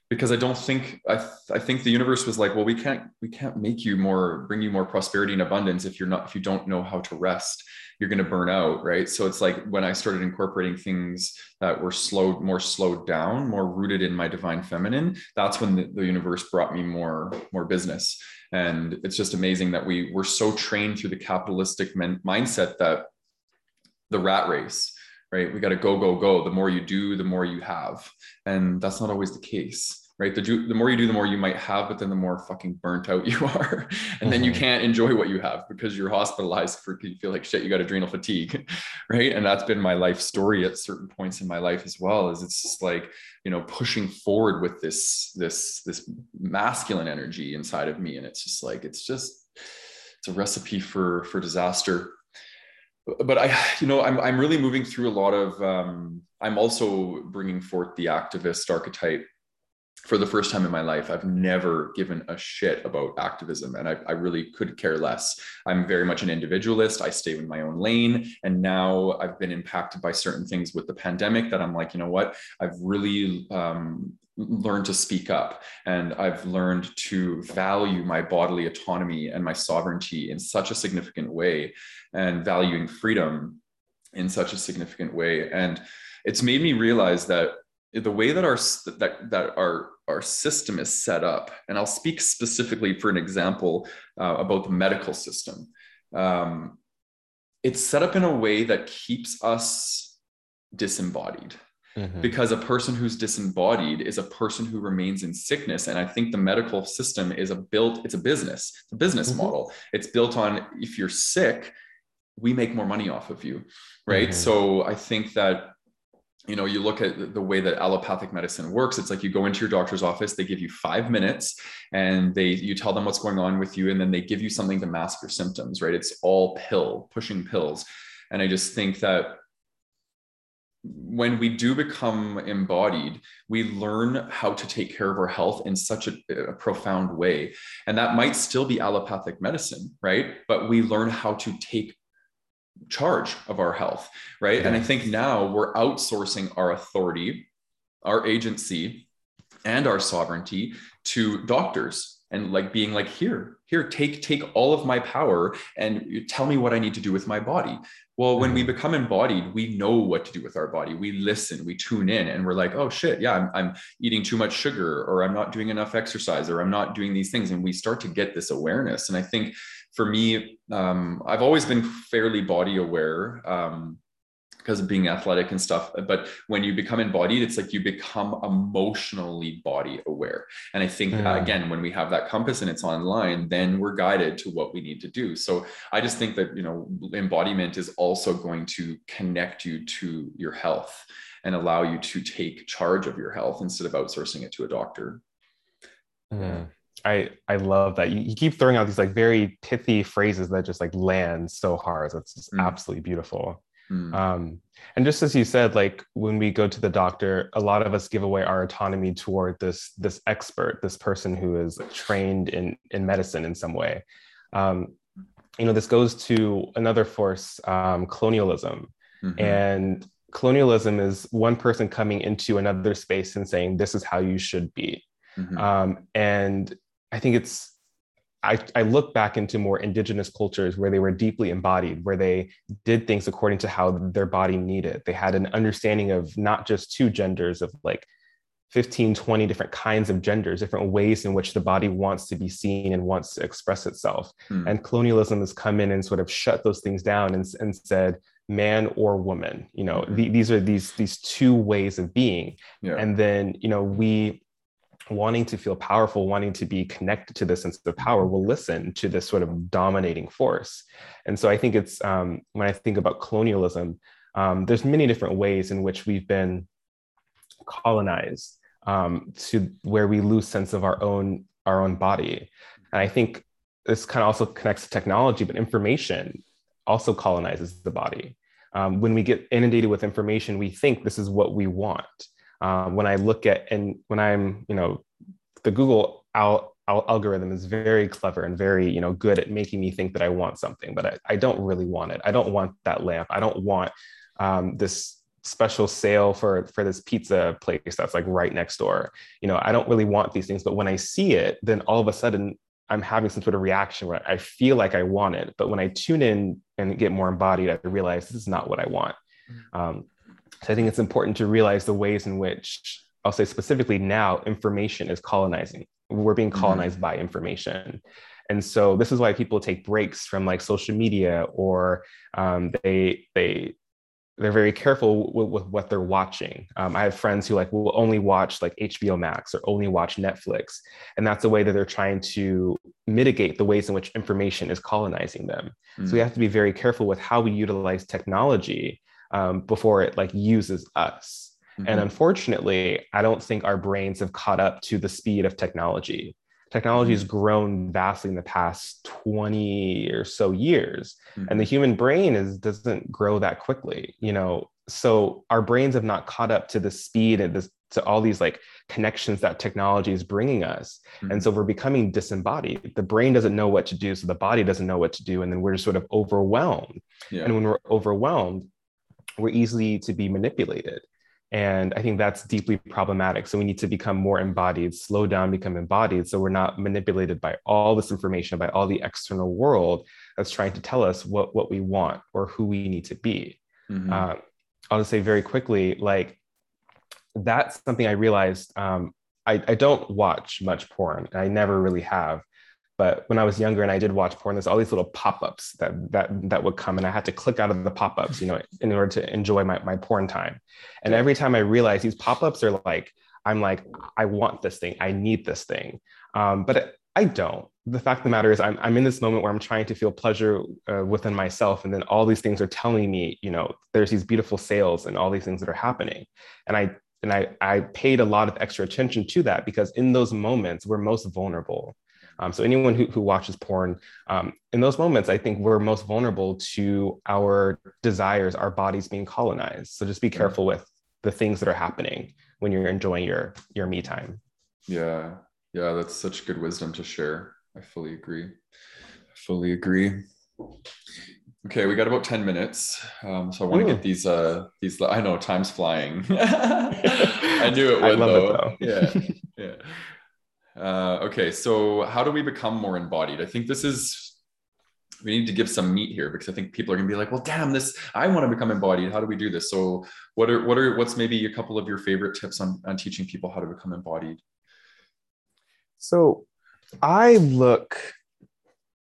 because I don't think I, th- I think the universe was like, well, we can't we can't make you more bring you more prosperity and abundance if you're not if you don't know how to rest, you're going to burn out, right? So it's like when I started incorporating things that were slowed more slowed down, more rooted in my divine feminine, that's when the, the universe brought me more more business. And it's just amazing that we were so trained through the capitalistic men- mindset that the rat race right? We got to go, go, go. The more you do, the more you have. And that's not always the case, right? The, the more you do, the more you might have, but then the more fucking burnt out you are. and then you mm-hmm. can't enjoy what you have because you're hospitalized for, you feel like shit, you got adrenal fatigue, right? And that's been my life story at certain points in my life as well, is it's just like, you know, pushing forward with this, this, this masculine energy inside of me. And it's just like, it's just, it's a recipe for, for disaster but I, you know, I'm I'm really moving through a lot of. Um, I'm also bringing forth the activist archetype for the first time in my life. I've never given a shit about activism, and I, I really could care less. I'm very much an individualist. I stay in my own lane, and now I've been impacted by certain things with the pandemic that I'm like, you know what? I've really um, learned to speak up and I've learned to value my bodily autonomy and my sovereignty in such a significant way and valuing freedom in such a significant way. And it's made me realize that the way that our that that our our system is set up, and I'll speak specifically for an example uh, about the medical system. Um, it's set up in a way that keeps us disembodied mm-hmm. because a person who's disembodied is a person who remains in sickness and i think the medical system is a built it's a business it's a business mm-hmm. model it's built on if you're sick we make more money off of you right mm-hmm. so i think that you know you look at the way that allopathic medicine works it's like you go into your doctor's office they give you five minutes and they you tell them what's going on with you and then they give you something to mask your symptoms right it's all pill pushing pills and i just think that when we do become embodied, we learn how to take care of our health in such a, a, profound way. And that might still be allopathic medicine, right? But we learn how to take charge of our health, right? Yeah. And I think now we're outsourcing our authority, our agency, and our sovereignty to doctors and like being like here here take take all of my power and tell me what i need to do with my body well, when we mm-hmm. become embodied, we know what to do with our body. We listen, we tune in, and we're like, oh shit, yeah, I'm, I'm eating too much sugar, or I'm not doing enough exercise, or I'm not doing these things. And we start to get this awareness. And I think for me, um, I've always been fairly body aware. Um, because of being athletic and stuff. But when you become embodied, it's like you become emotionally body aware. And I think, uh, again, when we have that compass and it's online, then we're guided to what we need to do. So I just think that, you know, embodiment is also going to connect you to your health and allow you to take charge of your health instead of outsourcing it to a doctor. Mm. I I love that you, you, keep throwing out these like very pithy phrases that just like land so hard. That's just mm. absolutely beautiful. Mm. Um, and just as you said, like when we go to the doctor, a lot of us give away our autonomy toward this this expert, this person who is trained in in medicine in some way. Um, you know, this goes to another force, um, colonialism, mm-hmm. and colonialism is one person coming into another space and saying, "This is how you should be," mm-hmm. Um, and I think it's I, I, look back into more indigenous cultures where they were deeply embodied, where they did things according to how their body needed. They had an understanding of not just two genders, of like 15, 20 different kinds of genders, different ways in which the body wants to be seen and wants to express itself. Hmm. And colonialism has come in and sort of shut those things down and, and said, man or woman, you know, hmm. the, these are these, these two ways of being. Yeah. And then, you know, we wanting to feel powerful, wanting to be connected to this sense of power, will listen to this sort of dominating force. And so I think it's um, when I think about colonialism, um, there's many different ways in which we've been colonized um, to where we lose sense of our own our own body. And I think this kind of also connects to technology, but information also colonizes the body. Um, when we get inundated with information, we think this is what we want. Um, when I look at and when I'm, you know, the Google al- al- algorithm is very clever and very, you know, good at making me think that I want something, but I, I don't really want it. I don't want that lamp. I don't want um, this special sale for for this pizza place that's like right next door. You know, I don't really want these things, but when I see it, then all of a sudden I'm having some sort of reaction where I feel like I want it. But when I tune in and get more embodied, I realize this is not what I want. Mm. Um, so I think it's important to realize the ways in which I'll say specifically now information is colonizing. We're being mm-hmm. colonized mm-hmm. by information. And so this is why people take breaks from like social media or um, they they they're very careful with, with what they're watching. Um, I have friends who like will only watch like HBO Max or only watch Netflix, and that's a way that they're trying to mitigate the ways in which information is colonizing them. Mm. So we mm. have to be very careful with how we utilize technology um, before it like uses us. Mm-hmm. And unfortunately, I don't think our brains have caught up to the speed of technology technology has mm-hmm. grown vastly in the past 20 or so years mm-hmm. and the mm-hmm. human brain is doesn't grow that quickly you know so our brains have not caught up to the speed and this to all these like connections that technology is bringing us mm-hmm. and so we're becoming disembodied the brain doesn't know what to do so the body doesn't know what to do and then we're just sort of overwhelmed yeah. and when we're overwhelmed we're easily to be manipulated and I think that's deeply problematic. So we need to become more embodied, slow down, become embodied. So we're not manipulated by all this information, by all the external world that's trying to tell us what, what we want or who we need to be. Mm-hmm. Uh, I'll just say very quickly, like that's something I realized. Um, I, I don't watch much porn. I never really have. But when I was younger and I did watch porn, there's all these little pop-ups that that that would come, and I had to click out of the pop-ups, you know, in order to enjoy my, my porn time. And every time I realized these pop-ups are like, I'm like, I want this thing, I need this thing. Um, but I don't. The fact of the matter is, I'm, I'm in this moment where I'm trying to feel pleasure uh, within myself. And then all these things are telling me, you know, there's these beautiful sales and all these things that are happening. And I and I, I paid a lot of extra attention to that because in those moments we're most vulnerable um, so anyone who, who watches porn, um, in those moments, I think we're most vulnerable to our desires, our bodies being colonized. So just be careful with the things that are happening when you're enjoying your your me time. Yeah, yeah, that's such good wisdom to share. I fully agree. I fully agree. Okay, we got about 10 minutes. Um, so I want to get these uh these I know time's flying. I knew it would though. It, though. yeah. Yeah. Uh, okay, so how do we become more embodied? I think this is we need to give some meat here because I think people are gonna be like, well, damn, this I want to become embodied. How do we do this? So what are what are what's maybe a couple of your favorite tips on, on teaching people how to become embodied? So I look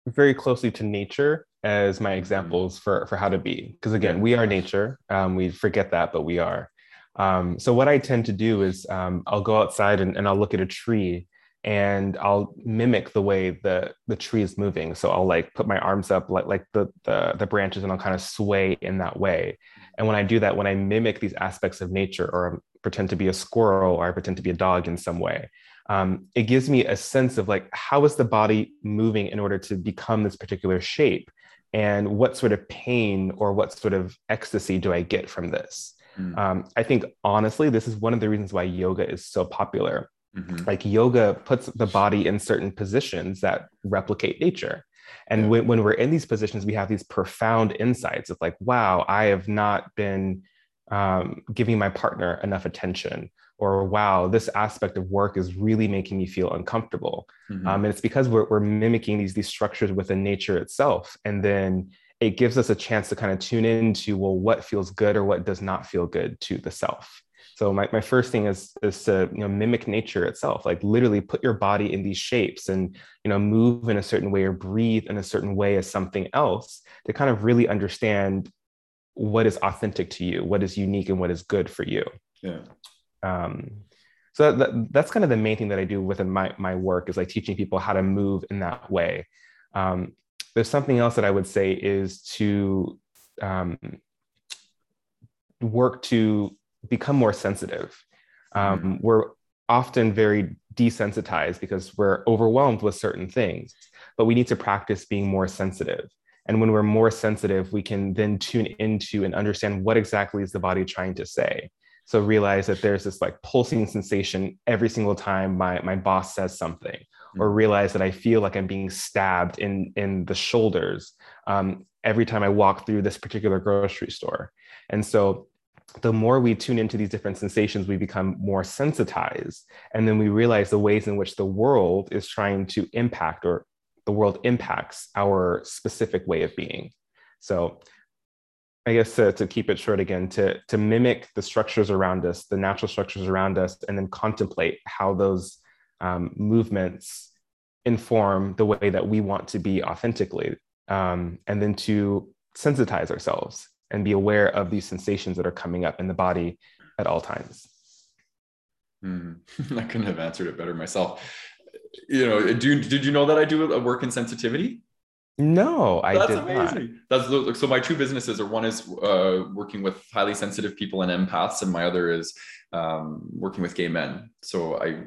very closely to nature as my mm-hmm. examples for, for how to be. Because again, we are nature. Um, we forget that, but we are. Um, so what I tend to do is um, I'll go outside and, and I'll look at a tree and I'll mimic the way the the tree is moving. So I'll like put my arms up like like the the, the branches and I'll kind of sway in that way. And when I do that, when I mimic these aspects of nature or pretend to be a squirrel or I pretend to be a dog in some way, um, it gives me a sense of like how is the body moving in order to become this particular shape, and what sort of pain or what sort of ecstasy do I get from this? Mm. Um, I think honestly, this is one of the reasons why yoga is so popular Mm-hmm. Like yoga puts the body in certain positions that replicate nature. And yeah. when, when we're in these positions, we have these profound insights of like, wow, I have not been um, giving my partner enough attention, or wow, this aspect of work is really making me feel uncomfortable. Mm-hmm. Um, and it's because we're, we're mimicking these, these structures within nature itself. And then it gives us a chance to kind of tune into, well, what feels good or what does not feel good to the self. So my, my first thing is is to you know mimic nature itself, like literally put your body in these shapes and you know move in a certain way or breathe in a certain way as something else to kind of really understand what is authentic to you, what is unique and what is good for you. Yeah. Um, so that, that's kind of the main thing that I do within my, my work is like teaching people how to move in that way. Um, there's something else that I would say is to um, work to become more sensitive. Um, mm-hmm. We're often very desensitized because we're overwhelmed with certain things, but we need to practice being more sensitive. And when we're more sensitive, we can then tune into and understand what exactly is the body trying to say. So realize that there's this like pulsing sensation every single time my, my boss says something, mm-hmm. or realize that I feel like I'm being stabbed in, in the shoulders um, every time I walk through this particular grocery store. And so the more we tune into these different sensations, we become more sensitized. And then we realize the ways in which the world is trying to impact or the world impacts our specific way of being. So I guess to, to keep it short again, to, to mimic the structures around us, the natural structures around us, and then contemplate how those um, movements inform the way that we want to be authentically, um, and then to sensitize ourselves and be aware of these sensations that are coming up in the body at all times. Mm. I couldn't have answered it better myself. You know, do did you know that I do a work in sensitivity? No, I That's did amazing. Not. That's so. My two businesses are one is uh, working with highly sensitive people and empaths, and my other is um, working with gay men. So I,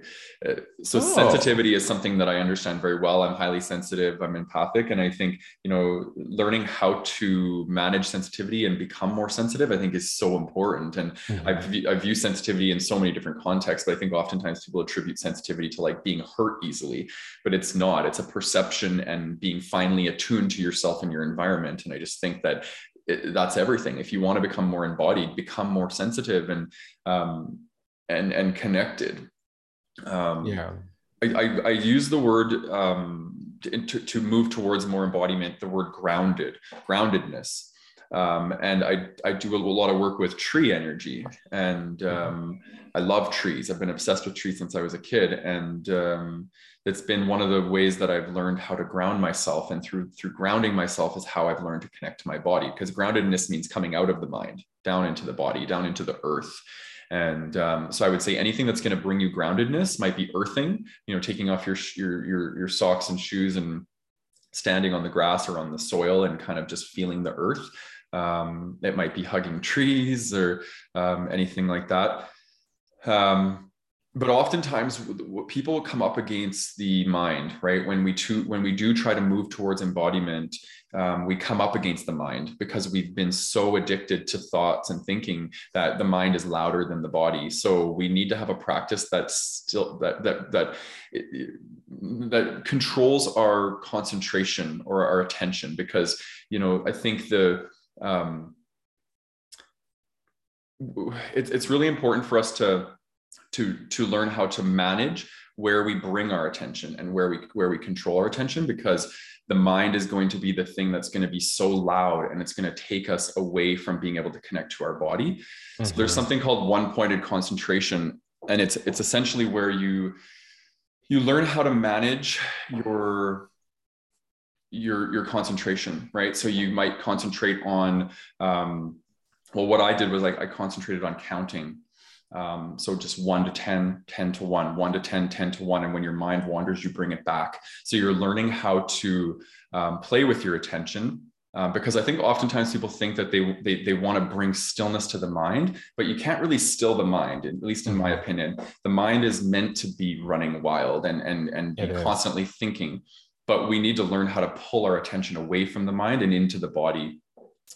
uh, so oh. sensitivity is something that I understand very well. I'm highly sensitive. I'm empathic, and I think you know learning how to manage sensitivity and become more sensitive, I think, is so important. And mm-hmm. I, view, I view sensitivity in so many different contexts, but I think oftentimes people attribute sensitivity to like being hurt easily, but it's not. It's a perception and being finely attuned to yourself and your environment. And I just think that it, that's everything. If you want to become more embodied, become more sensitive and um, and and connected. Um, yeah, I, I, I use the word um, to, to move towards more embodiment. The word grounded, groundedness. Um, and I, I do a lot of work with tree energy and um, I love trees. I've been obsessed with trees since I was a kid. And um, it's been one of the ways that I've learned how to ground myself. And through, through grounding myself is how I've learned to connect to my body because groundedness means coming out of the mind, down into the body, down into the earth. And um, so I would say anything that's going to bring you groundedness might be earthing, you know, taking off your, your, your, your socks and shoes and standing on the grass or on the soil and kind of just feeling the earth. Um, it might be hugging trees or um, anything like that. Um, but oftentimes people come up against the mind right when we to, when we do try to move towards embodiment um, we come up against the mind because we've been so addicted to thoughts and thinking that the mind is louder than the body so we need to have a practice that's still that that that that controls our concentration or our attention because you know i think the um, it's it's really important for us to to to learn how to manage where we bring our attention and where we where we control our attention because the mind is going to be the thing that's going to be so loud and it's going to take us away from being able to connect to our body mm-hmm. so there's mm-hmm. something called one pointed concentration and it's it's essentially where you you learn how to manage your your your concentration right? So you might concentrate on um, well what i did was like i concentrated on counting. Um, so just one to 10 10 to 1 1 to 10 10 to 1 and when your mind wanders you bring it back. So you're learning how to um, play with your attention uh, because I think oftentimes people think that they they, they want to bring stillness to the mind, but you can't really still the mind. At least in my mm-hmm. opinion, the mind is meant to be running wild and and and be constantly thinking but we need to learn how to pull our attention away from the mind and into the body.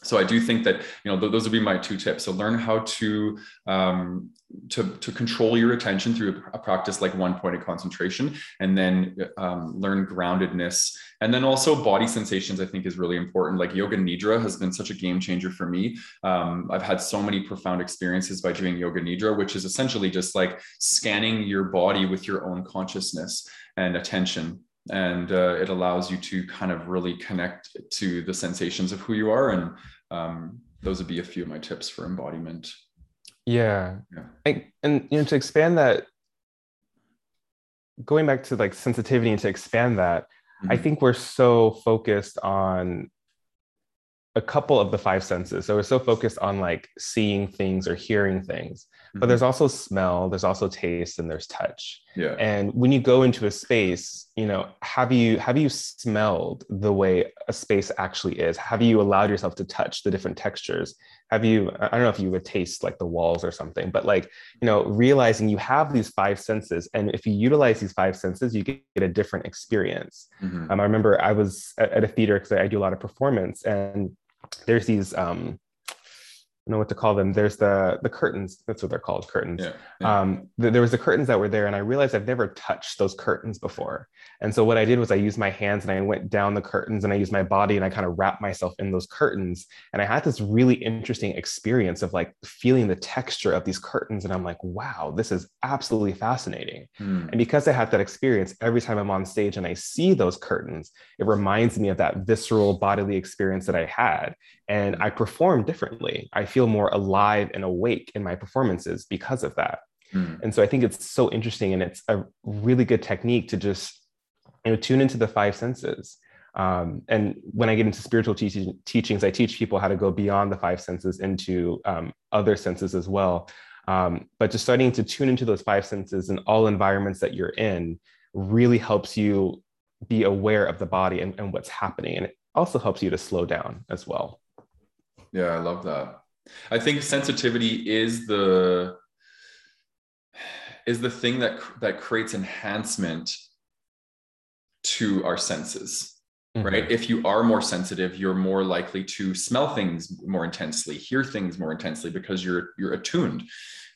So i do think that you know th- those would be my two tips. So learn how to um, to, to control your attention through a practice like one pointed concentration and then um, learn groundedness. And then also body sensations i think is really important. Like yoga nidra has been such a game changer for me. Um, i've had so many profound experiences by doing yoga nidra which is essentially just like scanning your body with your own consciousness and attention and uh, it allows you to kind of really connect to the sensations of who you are. And um, those would be a few of my tips for embodiment. Yeah, yeah. I, and you know to expand that going back to like sensitivity and to expand that mm-hmm. i think we're so focused on a couple of the five senses. So we're so focused on like seeing things or hearing things but there's also smell, there's also taste, and there's touch. Yeah. And when you go into a space, you know, have you have you smelled the way a space actually is? Have you allowed yourself to touch the different textures? Have you? I don't know if you would taste like the walls or something, but like you know, realizing you have these five senses, and if you utilize these five senses, you get a different experience. Mhm. Um, I remember I was at, at a theater because I do a lot of performance, and there's these um, I know what to call them. There's the the curtains. That's what they're called, curtains. Yeah. yeah. Um, th- there was the curtains that were there, and I realized I've never touched those curtains before. And so what I did was I used my hands and I went down the curtains, and I used my body and I kind of wrapped myself in those curtains. And I had this really interesting experience of like feeling the texture of these curtains, and I'm like, wow, this is absolutely fascinating. Hmm. And because I had that experience, every time I'm on stage and I see those curtains, it reminds me of that visceral bodily experience that I had. And I perform differently. I feel more alive and awake in my performances because of that. Hmm. And so I think it's so interesting and it's a really good technique to just you know tune into the five senses. Um, and when I get into spiritual teaching, teachings, I teach people how to go beyond the five senses into um, other senses as well. Um, but just starting to tune into those five senses in all environments that you're in really helps you be aware of the body and, and what's happening. And it also helps you to slow down as well. Yeah, I love that. I think sensitivity is the is the thing that that creates enhancement to our senses mm-hmm. right? If you are more sensitive you're more likely to smell things more intensely hear things more intensely because you're you're attuned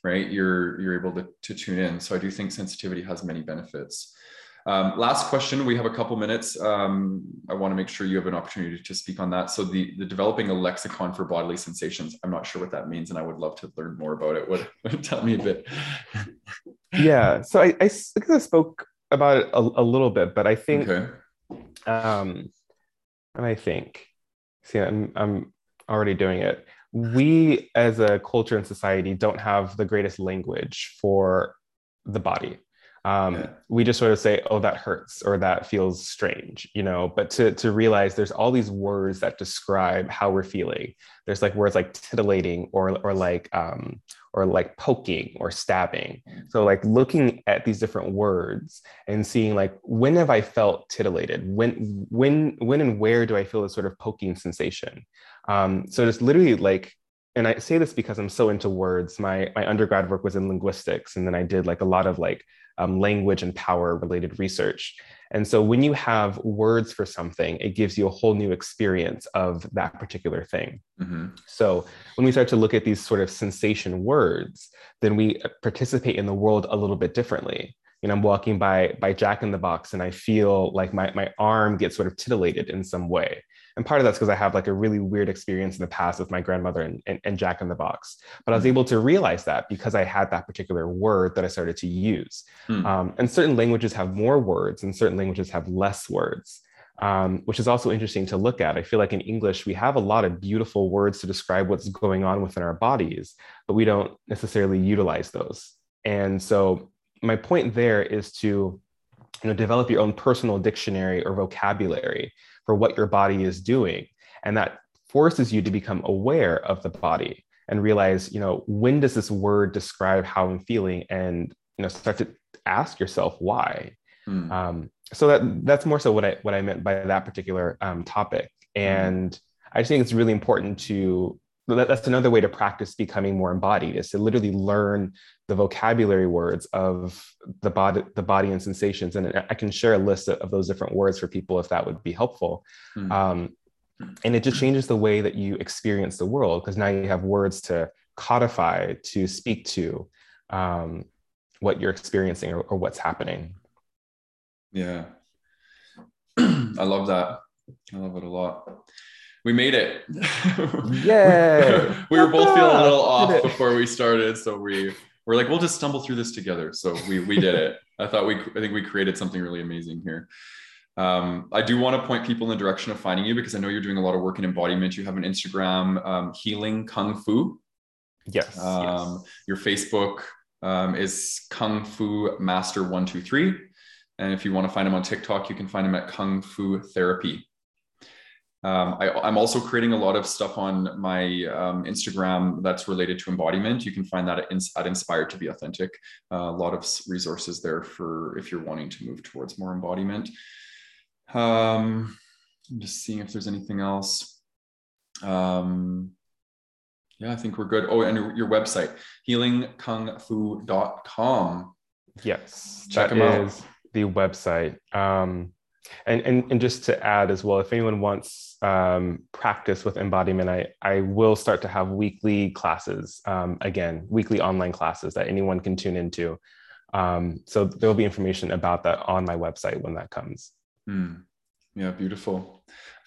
right? You're you're able to, to tune in. So i do think sensitivity has many benefits um, last question we have a couple minutes. Um, i want to make sure you have an opportunity to speak on that. So the the developing a lexicon for bodily sensations i'm not sure what that means and i would love to learn more about it. What tell me a bit. Yeah so I think I spoke about it a, a little bit but i think okay. um and i think. See I'm, I'm already doing it. We as a culture and society don't have the greatest language for the body um, Yeah. we just sort of say oh that hurts or that feels strange you know? But to, to realize there's all these words that describe how we're feeling. There's like words like titillating or or like um, or like poking or stabbing. So like looking at these different words and seeing like when have i felt titillated? When when when and where do i feel this sort of poking sensation? Um, so it's literally like and i say this because i'm so into words my my undergrad work was in linguistics and then i did like a lot of like um, language and power related research and so when you have words for something it gives you a whole new experience of that particular thing hmm so when we start to look at these sort of sensation words, then we participate in the world a little bit differently. You know, I'm walking by by Jack in the Box and I feel like my, my arm gets sort of titillated in some way. And part of that's because I have like a really weird experience in the past with my grandmother and, and, and Jack in the Box. But I was able to realize that because I had that particular word that I started to use. Hmm. Um, and certain languages have more words and certain languages have less words um, which is also interesting to look at. I feel like in English, we have a lot of beautiful words to describe what's going on within our bodies, but we don't necessarily utilize those. And so, my point there is to you know, develop your own personal dictionary or vocabulary for what your body is doing. And that forces you to become aware of the body and realize, you know, when does this word describe how I'm feeling? And, you know, start to ask yourself why. Hmm. Um, so that that's more so what I what I meant by that particular um, topic, and I just think it's really important to. That, that's another way to practice becoming more embodied is to literally learn the vocabulary words of the body, the body and sensations, and I can share a list of, those different words for people if that would be helpful. Hmm. Um, and it just changes the way that you experience the world because now you have words to codify, to speak to um, what you're experiencing or, or what's happening. Yeah. I love that. I love it a lot. We made it. Yeah. we were both feeling a little off before we started. So we we're like, we'll just stumble through this together. So we we did it. I thought we I think we created something really amazing here. Um, I do want to point people in the direction of finding you because I know you're doing a lot of work in embodiment. You have an Instagram, um, Healing Kung Fu. Yes. Um, Your Facebook um, is Kung Fu Master One Two Three, and if you want to find him on TikTok, you can find him at Kung Fu Therapy. Um, I, am also creating a lot of stuff on my um, Instagram that's related to embodiment. You can find that at, at Inspired to be Authentic. Uh, a lot of resources there for if you're wanting to move towards more embodiment. Um, I'm just seeing if there's anything else. Um, yeah, I think we're good. Oh, and your website, healingkungfu.com. Yes, Check that is out. the website. And, and, and just to add as well, if anyone wants um, practice with embodiment, I, I will start to have weekly classes, um, again, weekly online classes that anyone can tune into. Um, so there will be information about that on my website when that comes. Mm. Yeah, beautiful.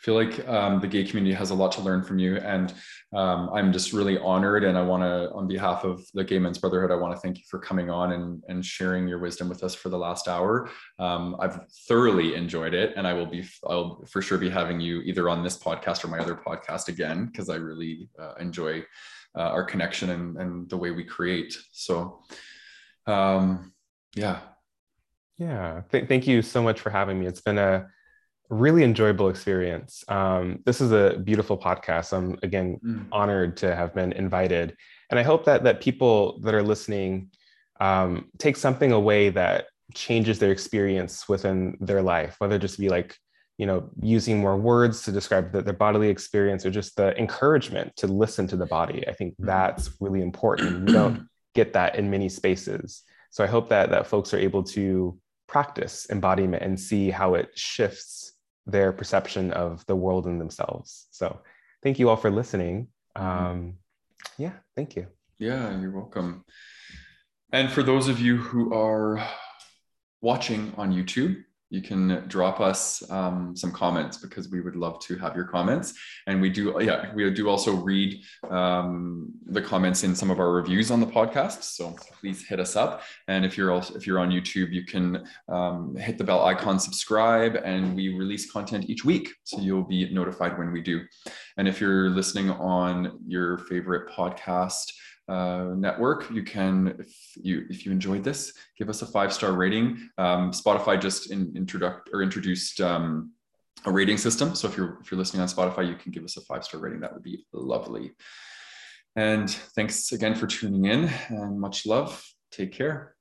Feel like um, the gay community has a lot to learn from you, and um, I'm just really honored. And I want to, on behalf of the Gay Men's Brotherhood, I want to thank you for coming on and, and sharing your wisdom with us for the last hour. Um, I've thoroughly enjoyed it, and I will be, I'll for sure be having you either on this podcast or my other podcast again because I really uh, enjoy uh, our connection and, and the way we create. So, um, yeah, yeah. Th- thank you so much for having me. It's been a really enjoyable experience. Um, this is a beautiful podcast. I'm again mm. honored to have been invited, and I hope that that people that are listening um, take something away that changes their experience within their life, whether it just be like you know using more words to describe the, their bodily experience or just the encouragement to listen to the body. I think mm. that's really important. We don't get that in many spaces. So I hope that that folks are able to practice embodiment and see how it shifts their perception of the world and themselves. So thank you all for listening. Mm-hmm. Um, yeah, thank you. Yeah, you're welcome. And for those of you who are watching on YouTube, you can drop us um, some comments because we would love to have your comments. And we do yeah we do also read um, the comments in some of our reviews on the podcast. So please hit us up. And if you're also if you're on youtube you can um, hit the bell icon subscribe and we release content each week. So you'll be notified when we do. And if you're listening on your favorite podcast uh, network. You can, if you if you enjoyed this, give us a five star rating. Um, Spotify just in, introduced or introduced um, a rating system. So if you're if you're listening on Spotify, you can give us a five star rating. That would be lovely. And thanks again for tuning in, and much love. Take care.